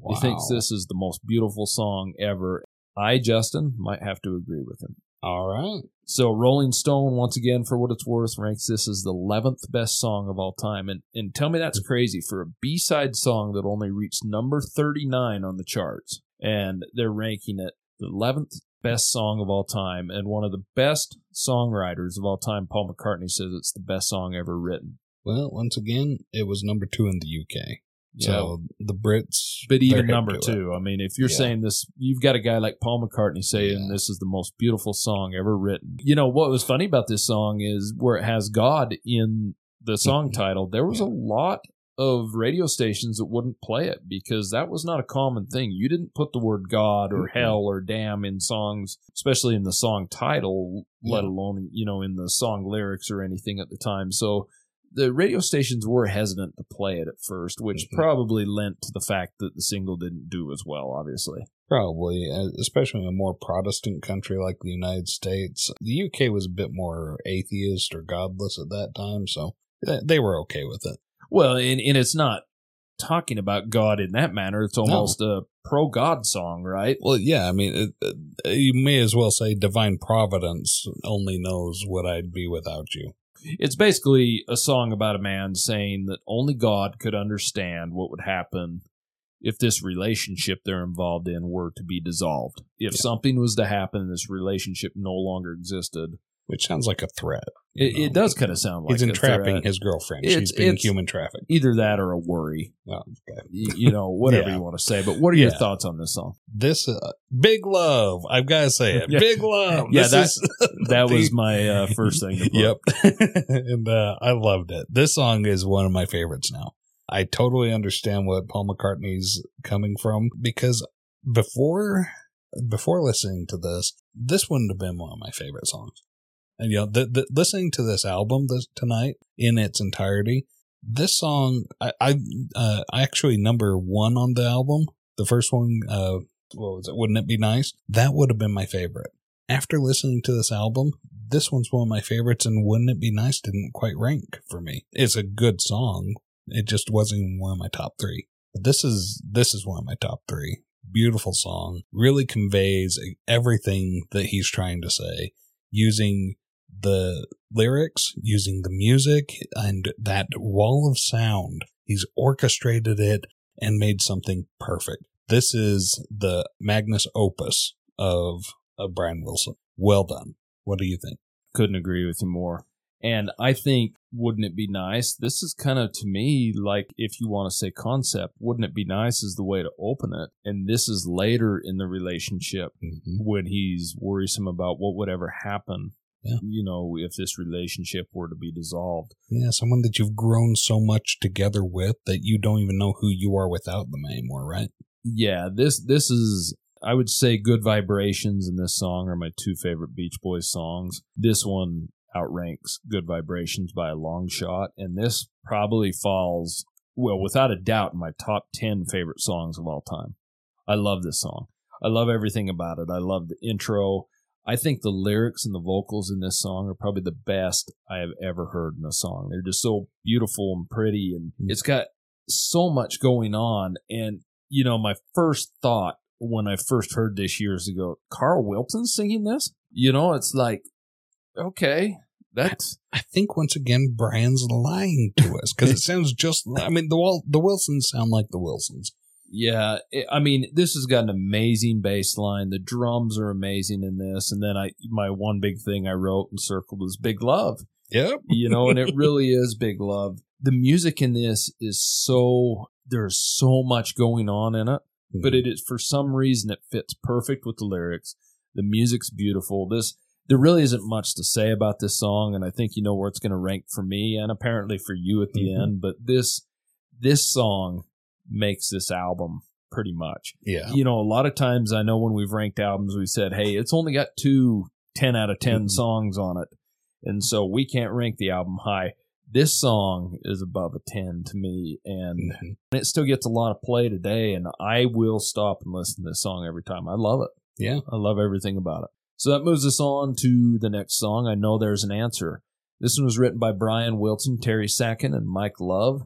He thinks this is the most beautiful song ever. I, Justin, might have to agree with him. All right. So Rolling Stone, once again, for what it's worth, ranks this as the 11th best song of all time. And, and tell me that's crazy for a B-side song that only reached number 39 on the charts. And they're ranking it the 11th best song of all time. And one of the best songwriters of all time, Paul McCartney, says it's the best song ever written. Well, once again, it was number two in the UK. So the Brits, but even number it. two, I mean, if you're Yeah. saying this, you've got a guy like Paul McCartney saying Yeah. this is the most beautiful song ever written. You know what was funny about this song is where it has God in the song Mhm. title. There was a lot of radio stations that wouldn't play it because that was not a common thing. You didn't put the word God or Mhm. hell or damn in songs, especially in the song title, let alone you know in the song lyrics or anything at the time. So the radio stations were hesitant to play it at first, which Mhm. probably lent to the fact that the single didn't do as well, obviously. Probably, uh, especially in a more Protestant country like the United States. The UK was a bit more atheist or godless at that time, so they were okay with it. Well, and, and it's not talking about God in that manner. It's almost a pro God song, right? Well, yeah, I mean, it, it, you may as well say divine providence only knows what I'd be without you. It's basically a song about a man saying that only God could understand what would happen if this relationship they're involved in were to be dissolved. If Yeah. something was to happen, and this relationship no longer existed. Which sounds like a threat. It, it does kind of sound like He's entrapping his girlfriend. It's- She's being it's- human trafficked. either that or a worry. Oh, okay. Y- You know, whatever Yeah. you want to say. But what are your thoughts on this song? This uh, big love. I've got to say it. Yeah. Big love. Yeah, This that- That the- was my uh, first thing to. Yep. and uh, I loved it. This song is one of my favorites now. I totally understand what Paul McCartney's coming from because before before listening to this, this wouldn't have been one of my favorite songs. And you know, the, the, listening to this album this, tonight in its entirety, this song I I, uh, I actually number one on the album. The first one, uh, what was it? Wouldn't it be nice? That would have been my favorite. after listening to this album, this one's one of my favorites, and Wouldn't It Be Nice didn't quite rank for me. It's a good song. It just wasn't one of my top three. But this is this is one of my top three. Beautiful song. Really conveys everything that he's trying to say using the lyrics, using the music, and that wall of sound. He's orchestrated it and made something perfect. This is the magnus opus of, of Brian Wilson. Well done. What do you think? Couldn't agree with you more. And I think, wouldn't it be nice? This is kind of to me like if you want to say concept, wouldn't it be nice is the way to open it. And this is later in the relationship Mm-hmm. when he's worrisome about what would ever happen. Yeah. You know, if this relationship were to be dissolved. Yeah, someone that you've grown so much together with that you don't even know who you are without them anymore, right? Yeah, this this is I would say Good Vibrations and this song are my two favorite Beach Boys songs. This one outranks Good Vibrations by a long shot, and this probably falls, well, without a doubt, in my top 10 favorite songs of all time. I love this song. I love everything about it. I love the intro. I think the lyrics and the vocals in this song are probably the best I have ever heard in a song. They're just so beautiful and pretty, and mm-hmm. it's got so much going on. And, you know, my first thought when I first heard this years ago, Carl Wilson singing this? You know, it's like, okay, that's I think once again Brian's lying to us because it sounds just. I mean, the the Wilsons sound like the Wilsons. Yeah. It, I mean, this has got an amazing bass line. The drums are amazing in this, and then I my one big thing I wrote and circled was "Big Love." Yep. You know, and it really is big love. The music in this is so there's so much going on in it, but it is for some reason it fits perfect with the lyrics. The music's beautiful. This there really isn't much to say about this song, and I think you know where it's going to rank for me and apparently for you at the Mhm. end. But this this song makes this album pretty much. yeah. You know, a lot of times I know when we've ranked albums, we said, hey, it's only got two 10 out of 10 Mhm. songs on it. And so we can't rank the album high. This song is above a 10 to me, and Mhm. it still gets a lot of play today. And I will stop and listen to this song every time. I love it. Yeah. I love everything about it. So that moves us on to the next song. I know there's an answer. This one was written by Brian Wilson, Terry Sachen, and Mike Love.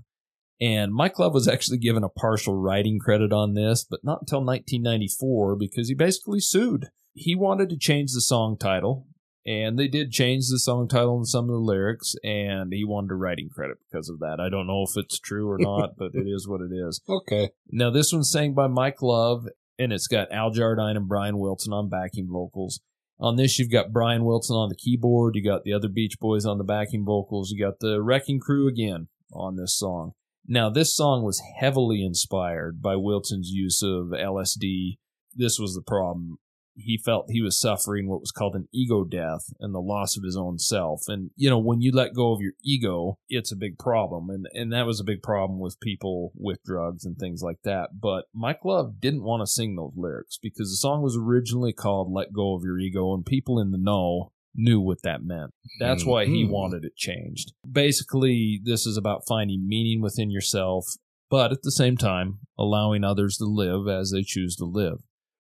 And Mike Love was actually given a partial writing credit on this, but not until 1994 because he basically sued. He wanted to change the song title, and they did change the song title and some of the lyrics, and he wanted a writing credit because of that. I don't know if it's true or not, but it is what it is. Okay. Now, this one's sang by Mike Love, and it's got Al Jardine and Brian Wilson on backing vocals. On this, you've got Brian Wilson on the keyboard. You got the other Beach Boys on the backing vocals. You got the Wrecking Crew again on this song. Now, this song was heavily inspired by Wilson's use of LSD. This was the problem. He felt he was suffering what was called an ego death and the loss of his own self. And, you know, when you let go of your ego, it's a big problem. And, and that was a big problem with people with drugs and things like that. But Mike Love didn't want to sing those lyrics because the song was originally called Let Go of Your Ego, and people in the know knew what that meant. That's why he Mhm. wanted it changed. Basically, this is about finding meaning within yourself, but at the same time, allowing others to live as they choose to live.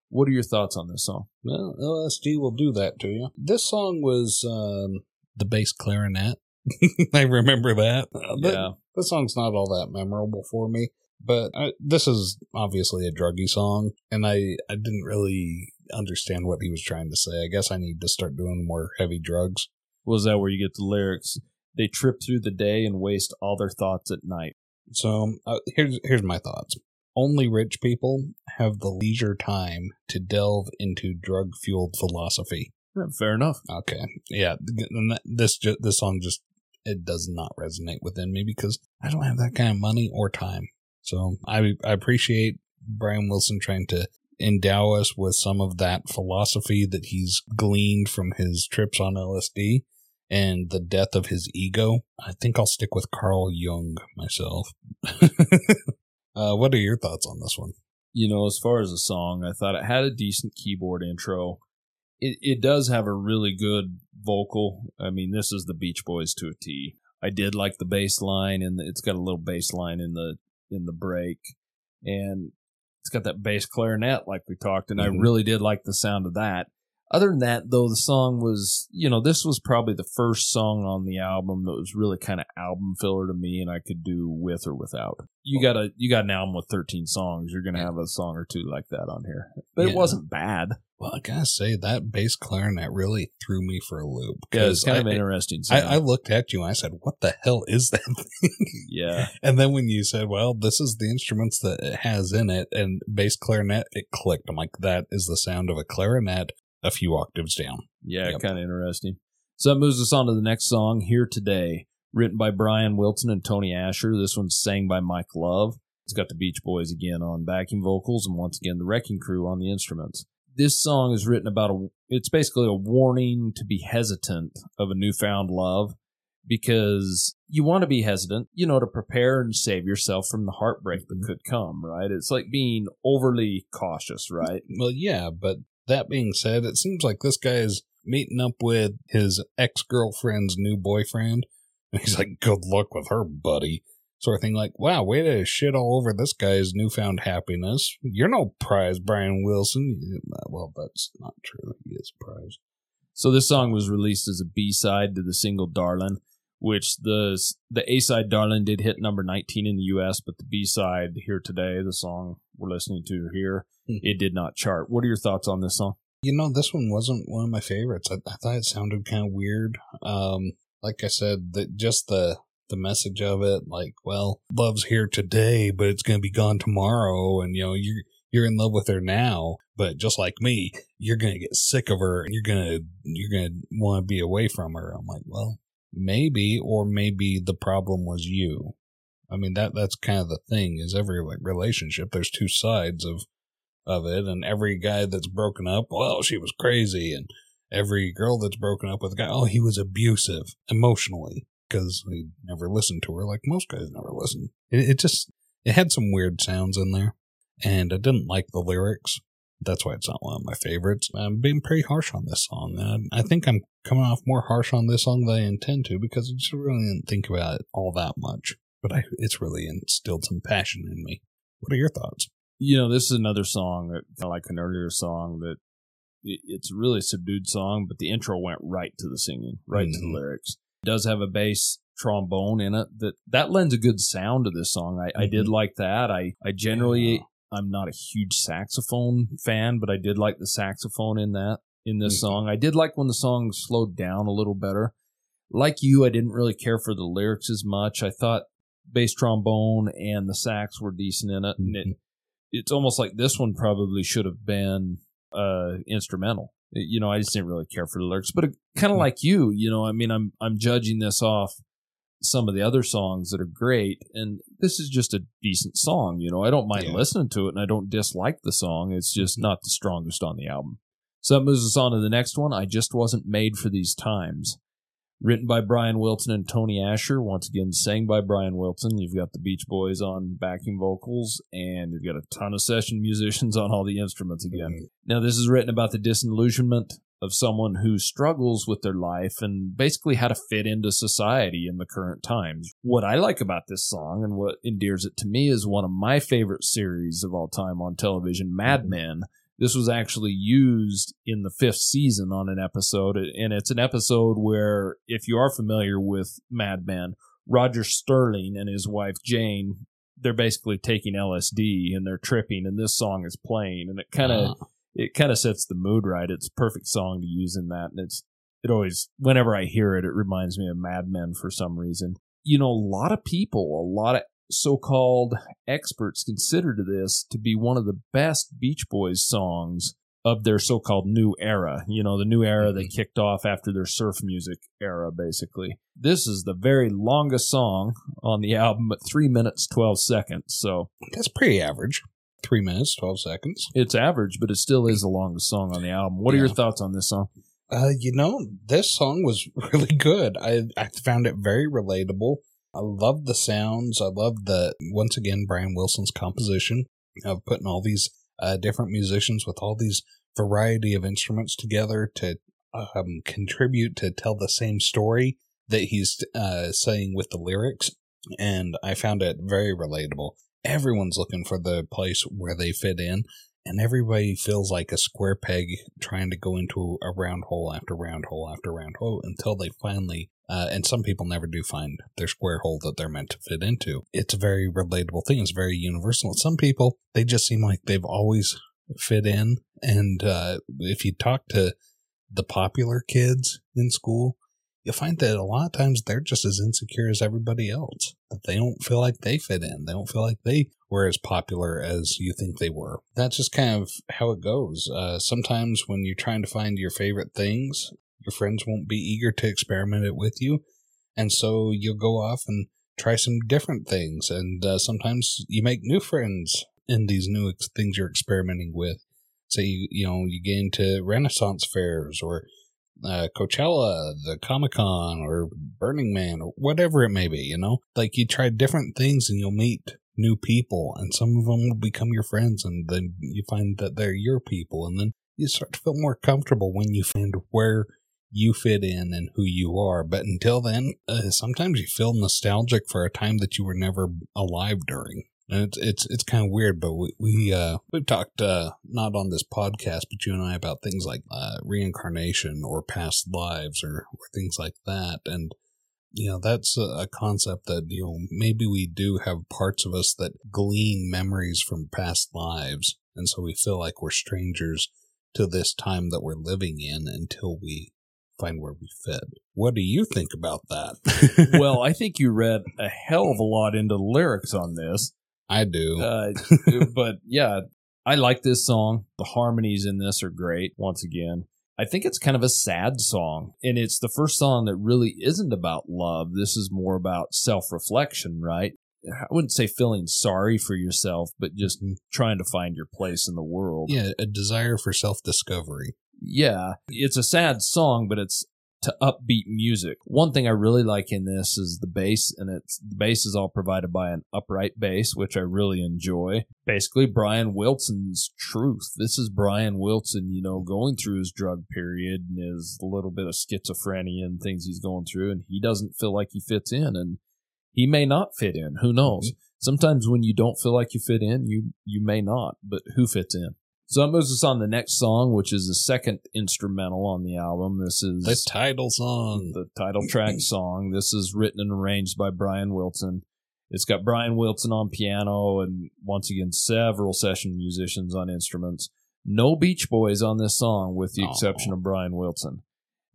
What are your thoughts on this song? Well, LSD will do that to you. This song was um, the bass clarinet. I remember that. Uh, Yeah. The song's not all that memorable for me, but I, this is obviously a druggy song, and I, I didn't really understand what he was trying to say. I guess I need to start doing more heavy drugs. Was that where you get the lyrics? They trip through the day and waste all their thoughts at night. So uh, here's here's my thoughts. Only rich people have the leisure time to delve into drug fueled philosophy. Yeah, fair enough. Okay, yeah, th- and that- this this song just it does not resonate within me because I don't have that kind of money or time. So I I appreciate Brian Wilson trying to endow us with some of that philosophy that he's gleaned from his trips on LSD and the death of his ego. I think I'll stick with Carl Jung myself. uh, what are your thoughts on this one? you know, as far as the song, I thought it had a decent keyboard intro. It it does have a really good vocal. I mean, this is the Beach Boys to a T. I did like the bass line, and it's got a little bass line in the in the break, and it's got that bass clarinet like we talked, and I Mhm. really did like the sound of that. Other than that, though, the song was, you know, this was probably the first song on the album that was really kind of album filler to me, and I could do with or without. You got a you got an album with thirteen songs, you're gonna have a song or two like that on here, but Yeah. it wasn't bad. Well, I gotta say that bass clarinet really threw me for a loop. Yeah, it's kind I, of interesting. I. I looked at you and I said, "What the hell is that thing?" yeah, And then when you said, "Well, this is the instruments that it has in it," and bass clarinet, it clicked. I'm like, "That is the sound of a clarinet a few octaves down." yeah, Yep. kind of interesting. So that moves us on to the next song, Here Today, written by Brian Wilson and Tony Asher. This one's sang by Mike Love. It's got the Beach Boys again on backing vocals and once again the Wrecking Crew on the instruments. This song is written about a, it's basically a warning to be hesitant of a newfound love because you want to be hesitant, you know, to prepare and save yourself from the heartbreak that mm-hmm. could come, right? It's like being overly cautious, right? Well, yeah, but that being said, it seems like this guy is meeting up with his ex girlfriend's new boyfriend. And he's like, good luck with her, buddy. Sort of thing like, wow, way to shit all over this guy's newfound happiness. You're no prize, Brian Wilson. Uh, well, that's not true. He is a prize. So this song was released as a B side to the single "Darlin'," which the the A side "Darlin'" did hit number 19 in the U.S., but the B side here today, the song we're listening to here, Hmm. it did not chart. What are your thoughts on this song? You know, this one wasn't one of my favorites. I, I thought it sounded kind of weird. Um, like I said, that just the the message of it, like, well, love's here today, but it's gonna be gone tomorrow, and you know, you're you're in love with her now, but just like me, you're gonna get sick of her, and you're gonna you're gonna want to be away from her. I'm like, well, maybe, or maybe the problem was you. I mean, that that's kind of the thing. Is every relationship, there's two sides of of it, and every guy that's broken up, well, she was crazy, and every girl that's broken up with a guy, oh, he was abusive emotionally because he never listened to her like most guys never listen. It, it just it had some weird sounds in there, and I didn't like the lyrics. That's why it's not one of my favorites. I'm being pretty harsh on this song. and I think I'm coming off more harsh on this song than I intend to because I just really didn't think about it all that much. But I, it's really instilled some passion in me. What are your thoughts? You know, this is another song that kind of like an earlier song that it, it's a really subdued song, but the intro went right to the singing, right to the Mhm. lyrics. It does have a bass trombone in it that that lends a good sound to this song. I, I did Mhm. like that. I I generally Yeah. I'm not a huge saxophone fan, but I did like the saxophone in that in this Mhm. song. I did like when the song slowed down a little better. Like you, I didn't really care for the lyrics as much. I thought bass trombone and the sax were decent in it, and it it's almost like this one probably should have been uh instrumental. You know, I just didn't really care for the lyrics, but kind of Hmm. like you, you know, I mean, I'm I'm judging this off some of the other songs that are great, and this is just a decent song. You know, I don't mind Yeah. listening to it, and I don't dislike the song. It's just Mhm. not the strongest on the album. So that moves us on to the next one. I just wasn't made for these times. Written by Brian Wilson and Tony Asher. Once again, sang by Brian Wilson. You've got the Beach Boys on backing vocals, and you've got a ton of session musicians on all the instruments again. Now, this is written about the disillusionment of someone who struggles with their life and basically how to fit into society in the current times. What I like about this song and what endears it to me is one of my favorite series of all time on television, Mad Mhm. Men. This was actually used in the fifth season on an episode, and it's an episode where, if you are familiar with Mad Men, Roger Sterling and his wife Jane, they're basically taking LSD and they're tripping, and this song is playing, and it kind of Ah. it kind of sets the mood right. It's a perfect song to use in that, and it's it always whenever I hear it, it reminds me of Mad Men for some reason. You know, a lot of people, a lot of so-called experts consider this to be one of the best Beach Boys songs of their so-called new era. You know, the new era they kicked off after their surf music era, basically. This is the very longest song on the album at three minutes twelve seconds. So That's pretty average. Three minutes, 12 seconds. it's average, but it still is the longest song on the album. What are your thoughts on this song? Uh, you know, this song was really good. I, I found it very relatable. I love the sounds. I love the, once again, Brian Wilson's composition of putting all these uh, different musicians with all these variety of instruments together to um, contribute to tell the same story that he's uh, saying with the lyrics. And I found it very relatable. Everyone's looking for the place where they fit in. and everybody feels like a square peg trying to go into a round hole after round hole after round hole until they finally uh, and some people never do find their square hole that they're meant to fit into. It's a very relatable thing. It's very universal. And some people, they just seem like they've always fit in. And uh, if you talk to the popular kids in school, you'll find that a lot of times they're just as insecure as everybody else. That they don't feel like they fit in. They don't feel like they were as popular as you think they were. That's just kind of how it goes. Uh, sometimes when you're trying to find your favorite things, your friends won't be eager to experiment it with you. And so you'll go off and try some different things. And uh, sometimes you make new friends in these new ex- things you're experimenting with. Say, you, you know, you get into Renaissance fairs or uh, Coachella, the Comic Con, or Burning Man, or whatever it may be, you know? Like you try different things and you'll meet new people, and some of them will become your friends, and then you find that they're your people, and then you start to feel more comfortable when you find where you fit in and who you are. But until then, uh, sometimes you feel nostalgic for a time that you were never alive during. And it's it's it's kind of weird, but we we uh we've talked uh not on this podcast, but you and I about things like uh, reincarnation or past lives or, or things like that, and you know that's a, a concept that you know maybe we do have parts of us that glean memories from past lives, and so we feel like we're strangers to this time that we're living in until we find where we fit. What do you think about that? well, I think you read a hell of a lot into the lyrics on this. I do. Uh, but yeah, I like this song. The harmonies in this are great. Once again, I think it's kind of a sad song, and it's the first song that really isn't about love. This is more about self reflection, right? I wouldn't say feeling sorry for yourself, but just trying to find your place in the world. yeah, a desire for self discovery. Yeah, it's a sad song, but it's to upbeat music. One thing I really like in this is the bass, and it's the bass is all provided by an upright bass, which I really enjoy. Basically, Brian Wilson's truth. This is Brian Wilson, you know, going through his drug period and his little bit of schizophrenia and things he's going through, and he doesn't feel like he fits in, and he may not fit in. Who knows? Mm-hmm. Sometimes when you don't feel like you fit in, you you may not, but who fits in? So that moves us on to the next song, which is the second instrumental on the album. This is The title song. the title track song. This is written and arranged by Brian Wilson. It's got Brian Wilson on piano and once again several session musicians on instruments. No Beach Boys on this song, with the Aw. exception of Brian Wilson.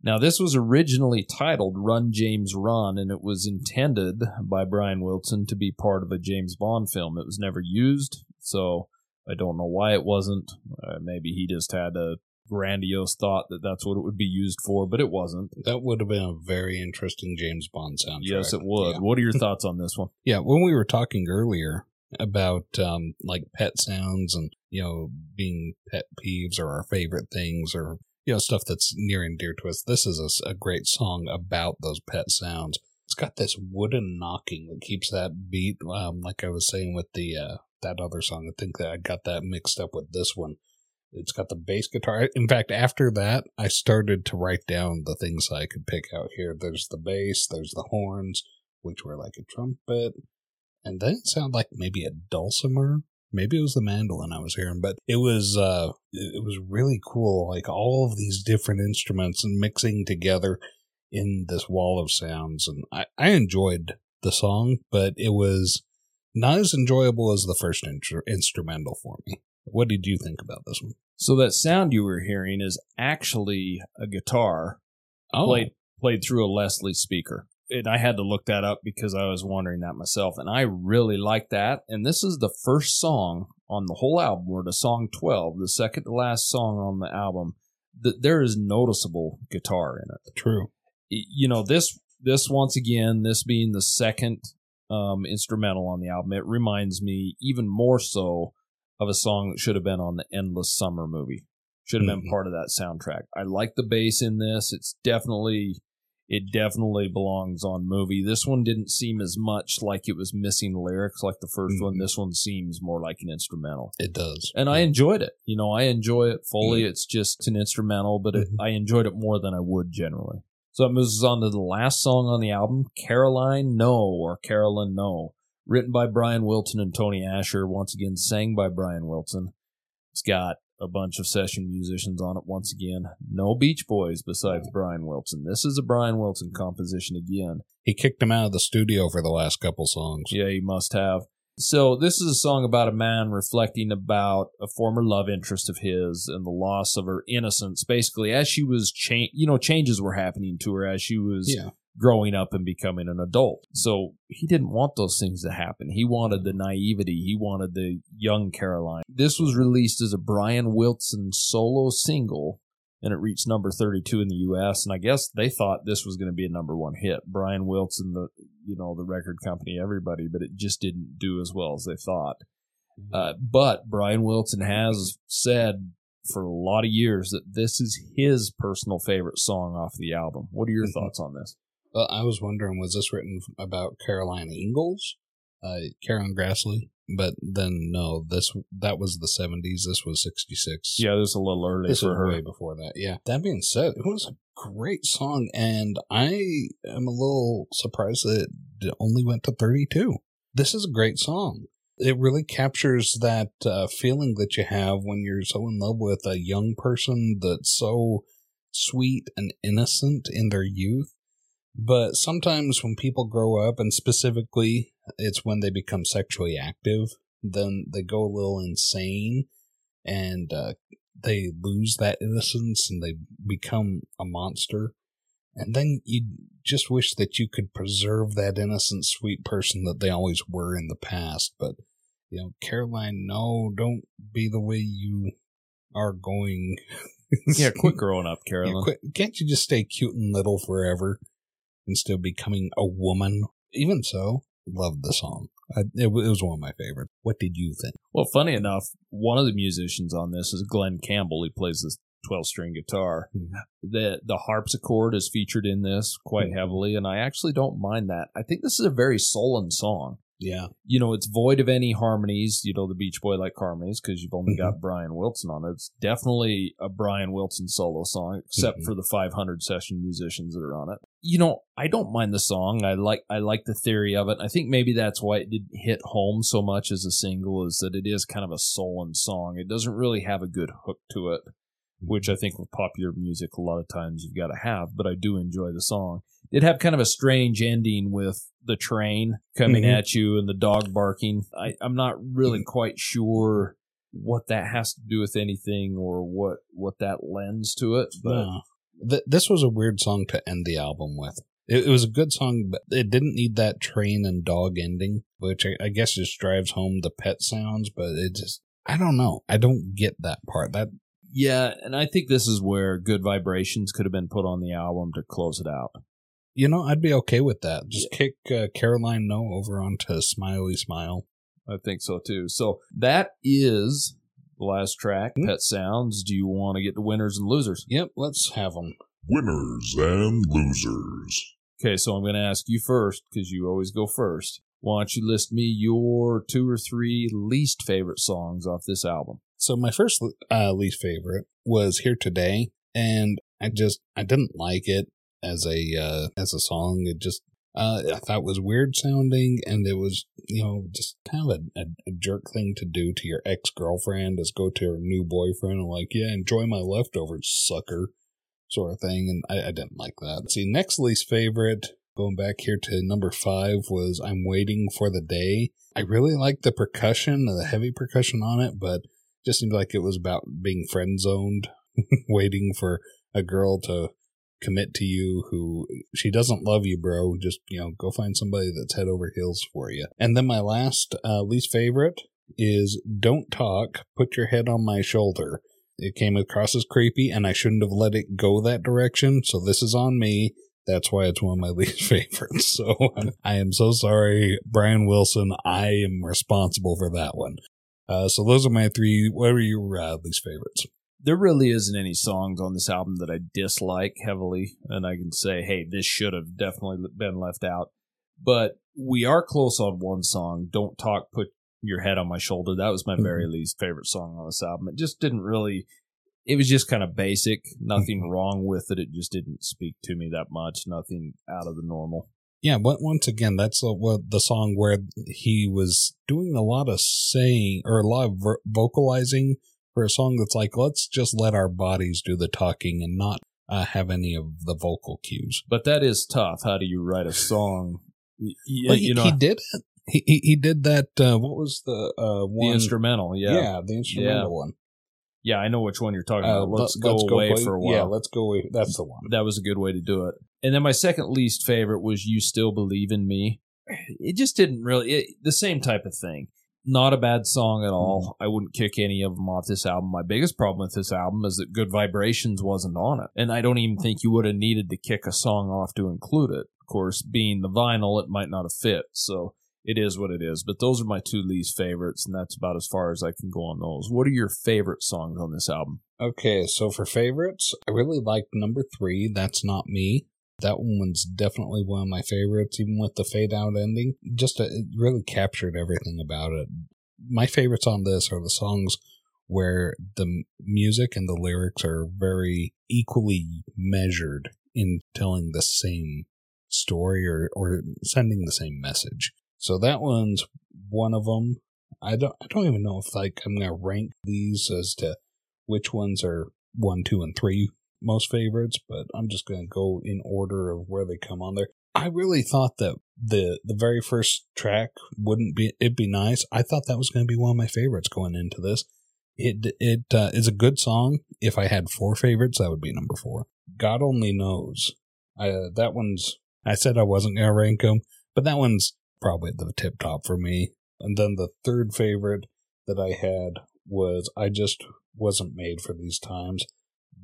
Now, this was originally titled Run James Run, and it was intended by Brian Wilson to be part of a James Bond film. It was never used, so I don't know why it wasn't. Uh, maybe he just had a grandiose thought that that's what it would be used for, but it wasn't. That would have been a very interesting James Bond soundtrack. Yes, it would. Yeah. What are your thoughts on this one? Yeah, when we were talking earlier about um, like pet sounds and you know being pet peeves or our favorite things or you know stuff that's near and dear to us, this is a great song about those pet sounds. It's got this wooden knocking that keeps that beat. Um, like I was saying with the uh, that other song, I think that I got that mixed up with this one. It's got the bass guitar. In fact, after that, I started to write down the things I could pick out here. There's the bass, there's the horns, which were like a trumpet, and then it sounded like maybe a dulcimer. Maybe it was the mandolin I was hearing, but it was uh, it was really cool. Like all of these different instruments and mixing together in this wall of sounds, and I, I enjoyed the song, but it was not as enjoyable as the first intr- instrumental for me. What did you think about this one? So that sound you were hearing is actually a guitar Oh, played played through a Leslie speaker. And I had to look that up because I was wondering that myself. And I really like that. And this is the first song on the whole album, or the song 12, the second to last song on the album, that there is noticeable guitar in it. true. You know, this this once again, this being the second um, instrumental on the album, it reminds me even more so of a song that should have been on the Endless Summer movie. Should have been Mhm. part of that soundtrack. I like the bass in this. It's definitely it definitely belongs on movie. This one didn't seem as much like it was missing lyrics like the 1st one. Mhm. This one seems more like an instrumental. It does, And I enjoyed it. You know, I enjoy it fully. It's just an instrumental, but it, Mhm. I enjoyed it more than I would generally. So it moves us on to the last song on the album, Caroline No, or Carolyn No, written by Brian Wilson and Tony Asher, once again sang by Brian Wilson. It's got a bunch of session musicians on it once again. No Beach Boys besides Brian Wilson. This is a Brian Wilson composition again. He kicked him out of the studio for the last couple songs. Yeah, he must have. So this is a song about a man reflecting about a former love interest of his and the loss of her innocence. Basically, as she was change, you know, changes were happening to her as she was Yeah. growing up and becoming an adult. So he didn't want those things to happen. He wanted the naivety. He wanted the young Caroline. This was released as a Brian Wilson solo single and it reached number 32 in the US and I guess they thought this was going to be a number 1 hit. Brian Wilson the you know the record company everybody but it just didn't do as well as they thought. Uh, but Brian Wilson has said for a lot of years that this is his personal favorite song off the album. What are your Mhm. thoughts on this? Well, I was wondering, was this written about Caroline Ingalls, uh, Karen Grassle? But then no, this that was the seventies. This was sixty six. Yeah, this is a little early this for her. way before that. Yeah. That being said, it was a great song, and I am a little surprised that it only went to thirty two. This is a great song. It really captures that uh, feeling that you have when you're so in love with a young person that's so sweet and innocent in their youth. But sometimes when people grow up, and specifically it's when they become sexually active, then they go a little insane and uh, they lose that innocence and they become a monster. And then you just wish that you could preserve that innocent, sweet person that they always were in the past. But, you know, Caroline, no, don't be the way you are going. Yeah, quit growing up, Yeah, quit. Can't you just stay cute and little forever instead of becoming a woman? Even so, loved the song. I, it, it was one of my favorites. What did you think? Well, funny enough, one of the musicians on this is Glen Campbell. He plays this 12 string guitar. Mhm. The the harpsichord is featured in this quite Mhm. heavily, and I actually don't mind that. I think this is a very sullen song. Yeah. You know, it's void of any harmonies. You know, the Beach Boy like harmonies because you've only Mhm. got Brian Wilson on it. It's definitely a Brian Wilson solo song, except Mhm. for the 500 session musicians that are on it. You know, I don't mind the song. I like I like the theory of it. I think maybe that's why it didn't hit home so much as a single is that it is kind of a sullen song. It doesn't really have a good hook to it which I think with popular music a lot of times you've got to have, but I do enjoy the song. It had kind of a strange ending with the train coming Mhm. at you and the dog barking. I, I'm not really quite sure what that has to do with anything or what what that lends to it, but No. Th- this was a weird song to end the album with. It, it was a good song, but it didn't need that train and dog ending, which I, I guess just drives home the pet sounds. But it just, I don't know. I don't get that part. That yeah, and I think this is where Good Vibrations could have been put on the album to close it out. You know, I'd be okay with that. Just kick uh, Caroline No over onto Smiley Smile. I think so too. So that is the last track, Hmm. Pet Sounds. Do you want to get the winners and losers? Yep, let's have them. Winners and losers. Okay, so I'm going to ask you first because you always go first. Why don't you list me your two or three least favorite songs off this album? So my first uh, least favorite was Here Today, and I just I didn't like it as a uh, as a song. It just uh, I thought was weird sounding, and it was you know just kind of a, a, jerk thing to do to your ex girlfriend is go to her new boyfriend and like yeah enjoy my leftovers sucker sort of thing, and I, I didn't like that. See, next least favorite. Going back here to number five was I'm Waiting for the Day. I really liked the percussion, the heavy percussion on it, but just seemed like it was about being friend zoned, waiting for a girl to commit to you who she doesn't love you, bro. Just, you know, go find somebody that's head over heels for you. And then my last, uh, least favorite is Don't Talk, Put Your Head on My Shoulder. It came across as creepy and I shouldn't have let it go that direction. So this is on me. That's why it's one of my least favorites. So I'm, so sorry, Brian Wilson. I am responsible for that one. Uh, so those are my three. What are your uh, least favorites? There really isn't any songs on this album that I dislike heavily, and I can say, hey, this should have definitely been left out. But we are close on one song, Don't Talk, Put Your Head on My Shoulder. That was my mm-hmm. very least favorite song on this album. It just didn't really, it was just kind of basic. Nothing mm-hmm. wrong with it. It just didn't speak to me that much. Nothing out of the normal. Yeah, but once again, that's what the song where he was doing a lot of saying or a lot of vocalizing for a song that's like, let's just let our bodies do the talking and not uh, have any of the vocal cues. But that is tough. How do you write a song? Y- he, you know, he did it. He, he he did that. Uh, what was the uh, the one? instrumental. Yeah. yeah. the instrumental one. Yeah, I know which one you're talking Uh, about. Let's, let- go away play- for a while. Yeah, let's go away. That's the one. that was a good way to do it. And then my second least favorite was "You Still Believe in Me." It just didn't really it, the same type of thing. Not a bad song at all. Mm. I wouldn't kick any of them off this album. My biggest problem with this album is that "Good Vibrations" wasn't on it, and I don't even think you would have needed to kick a song off to include it. Of course, being the vinyl, it might not have fit. So it is what it is. But those are my two least favorites, and that's about as far as I can go on those. What are your favorite songs on this album? Okay, so for favorites, I really like number three. That's not me. That one's definitely one of my favorites, even with the fade out ending. Just uh it really captured everything about it. My favorites on this are the songs where the music and the lyrics are very equally measured in telling the same story or, or sending the same message. So that one's one of them. I don't I don't even know if like I'm gonna rank these as to which ones are one, two, and three most favorites, but I'm just going to go in order of where they come on there. I really thought that the the very first track wouldn't be it'd be nice. I thought that was going to be one of my favorites going into this. It it uh, is a good song. If I had four favorites, that would be number four. God only knows. I, that one's. I said I wasn't to rank them, but that one's probably the tip top for me. And then the third favorite that I had was I just wasn't made for these times.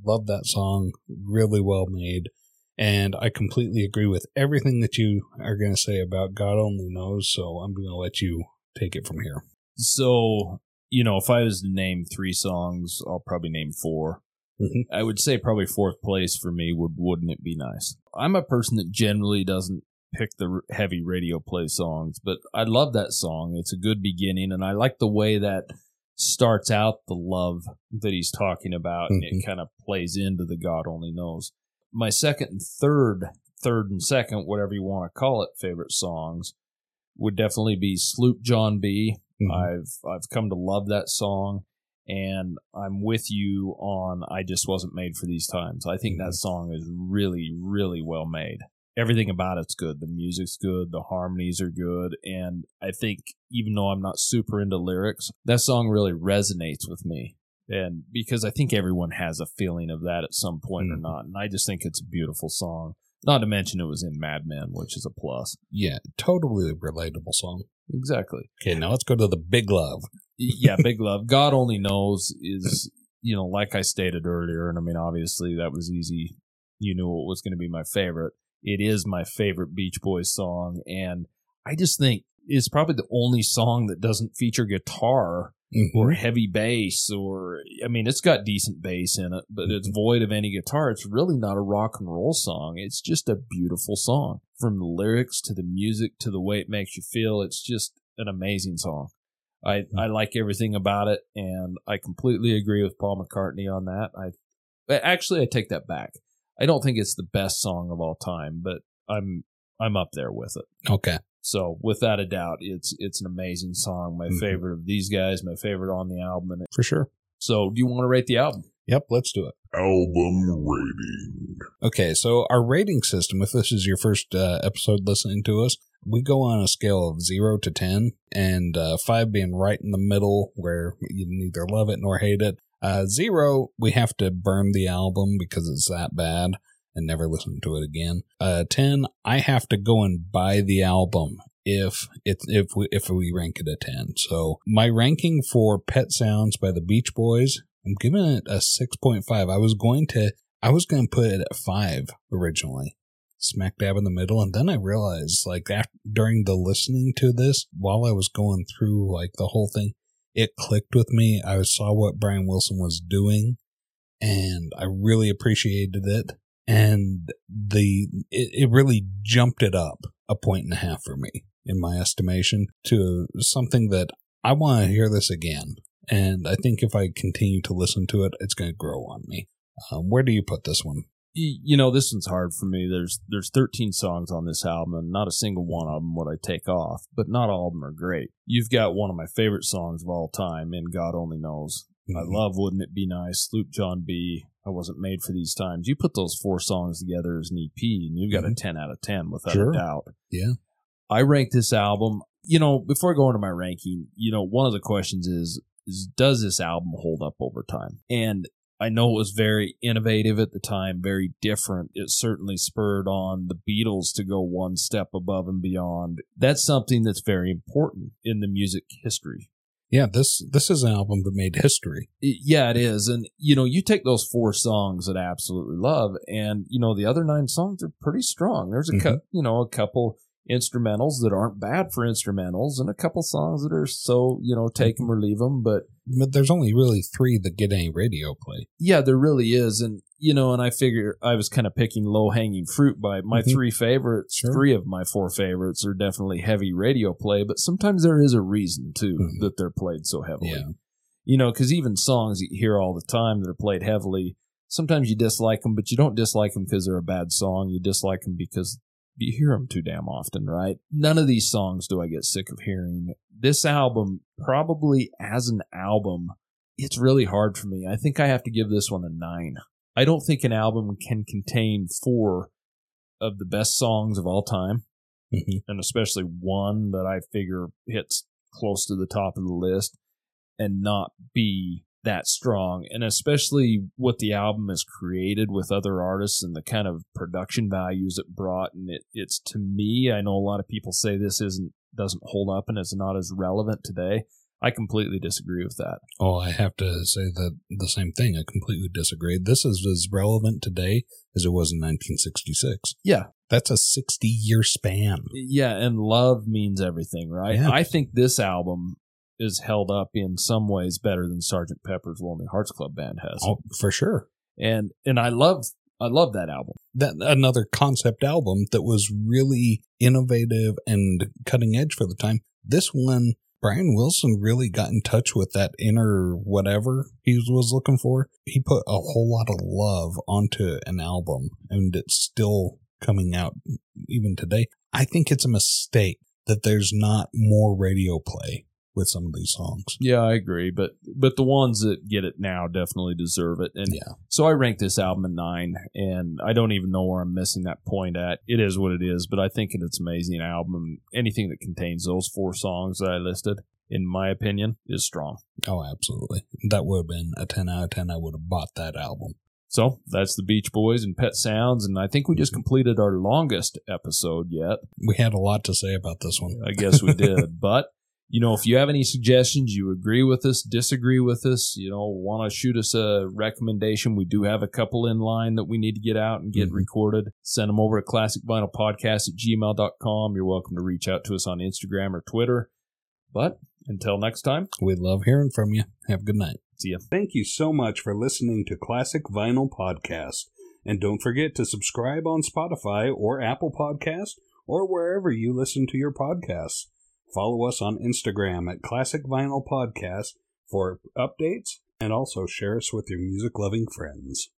Love that song, really well made. And I completely agree with everything that you are going to say about God Only Knows. So I'm going to let you take it from here. So, you know, if I was to name three songs, I'll probably name 4 Mhm. I would say probably fourth place for me would wouldn't it be nice? I'm a person that generally doesn't pick the heavy radio play songs, but I love that song. It's a good beginning, and I like the way that starts out the love that he's talking about, and it Mhm. kind of plays into the God only knows. My second and third, third and second, whatever you want to call it, favorite songs would definitely be Sloop John B. Mhm. I've I've come to love that song, and I'm with you on I just wasn't made for these times. I think that song is really really well made. Everything about it's good. The music's good. The harmonies are good, and I think even though I'm not super into lyrics, that song really resonates with me. And because I think everyone has a feeling of that at some point or Mhm. not, and I just think it's a beautiful song. Not to mention it was in Mad Men, which is a plus. Yeah, totally relatable song. Exactly. Okay, now let's go to the big love. yeah, big love. God only knows is you know, like I stated earlier, and I mean, obviously that was easy. You knew it was going to be my favorite. It is my favorite Beach Boys song, and I just think it's probably the only song that doesn't feature guitar or mm-hmm. heavy bass or I mean it's got decent bass in it, but it's void of any guitar. It's really not a rock and roll song. It's just a beautiful song. From the lyrics to the music to the way it makes you feel, it's just an amazing song. I, mm. I like everything about it and I completely agree with Paul McCartney on that. I actually I take that back. I don't think it's the best song of all time, but I'm I'm up there with it. Okay. So without a doubt, it's it's an amazing song. My Mhm. favorite of these guys, my favorite on the album. And For sure. so, do you want to rate the album? Yep, let's do it. Album rating. Okay, so our rating system, if this is your first uh, episode listening to us, we go on a scale of 0 to 10, and uh, 5 being right in the middle where you neither love it nor hate it. Uh, 0, we have to burn the album because it's that bad and never listen to it again. Uh, 10, I have to go and buy the album if it if we if we rank it a 10. So my ranking for Pet Sounds by the Beach Boys, I'm giving it a 6.5. I was going to I was going to put it at 5 originally. Smack dab in the middle and then I realized like after, during the listening to this while I was going through like the whole thing it clicked with me. I saw what Brian Wilson was doing and I really appreciated it and the it, it really jumped it up a point and a half for me in my estimation to something that I want to hear this again. And I think if I continue to listen to it, it's going to grow on me. Um, where do you put this one? You know, this one's hard for me. There's there's 13 songs on this album, and not a single one of them would I take off. But not all of them are great. You've got one of my favorite songs of all time, and God only knows. I Mhm. love Wouldn't It Be Nice, Sloop John B. I wasn't made for these times. You put those four songs together as an EP and you've got a Mhm. 10 out of 10 without Sure. a doubt. Yeah. I rank this album, you know, before I go into my ranking, you know, one of the questions is, is does this album hold up over time? And I know it was very innovative at the time, very different. It certainly spurred on the Beatles to go one step above and beyond. That's something that's very important in the music history. Yeah, this this is an album that made history. Yeah, it is. And, you know, you take those four songs that I absolutely love, and, you know, the other nine songs are pretty strong. There's a, cou- mm-hmm. you know, a couple instrumentals that aren't bad for instrumentals and a couple songs that are so, you know, take them or leave them. But But there's only really three that get any radio play. yeah, there really is. And, you know, and I figure I was kind of picking low hanging fruit by my Mhm. three favorites. Sure. Three of my four favorites are definitely heavy radio play, but sometimes there is a reason too Mhm. that they're played so heavily. Yeah. You know, because even songs you hear all the time that are played heavily, sometimes you dislike them, but you don't dislike them because they're a bad song. You dislike them because you hear them too damn often, right? None of these songs do I get sick of hearing. This album, probably as an album, it's really hard for me. I think I have to give this one a nine. I don't think an album can contain four of the best songs of all time Mhm. and especially one that I figure hits close to the top of the list and not be that strong. And especially what the album has created with other artists and the kind of production values it brought. And it, it's to me, I know a lot of people say this isn't, doesn't hold up and is not as relevant today. I completely disagree with that. Oh, I have to say that the same thing. I completely disagree. This is as relevant today as it was in 1966. Yeah. That's a 60 year span. Yeah. And love means everything, right? Yeah. I think this album is held up in some ways better than Sergeant Pepper's Lonely Hearts Club Band has. Oh, for sure. and and I love I love that album. That another concept album that was really innovative and cutting edge for the time. This one, Brian Wilson really got in touch with that inner whatever he was looking for. He put a whole lot of love onto an album, and it's still coming out even today. I think it's a mistake that there's not more radio play with some of these songs. Yeah, I agree, but but the ones that get it now definitely deserve it. And Yeah. so I rank this album a nine, and I don't even know where I'm missing that point at. It is what it is, but I think it's an amazing album. Anything that contains those four songs that I listed, in my opinion, is strong. Oh, absolutely. That would have been a 10 out of 10. I would have bought that album. So that's the Beach Boys and Pet Sounds, and I think we just mm-hmm. completed our longest episode yet. We had a lot to say about this one. I guess we did. but you know, if you have any suggestions, you agree with us, disagree with us, you know, want to shoot us a recommendation, we do have a couple in line that we need to get out and get Mhm. recorded. Send them over to classicvinylpodcast at gmail.com. You're welcome to reach out to us on Instagram or Twitter. But until next time, We love hearing from you. Have a good night. see ya. Thank you so much for listening to Classic Vinyl Podcast. And don't forget to subscribe on Spotify or Apple Podcast or wherever you listen to your podcasts. Follow us on Instagram at Classic Vinyl Podcast for updates and also share us with your music loving friends.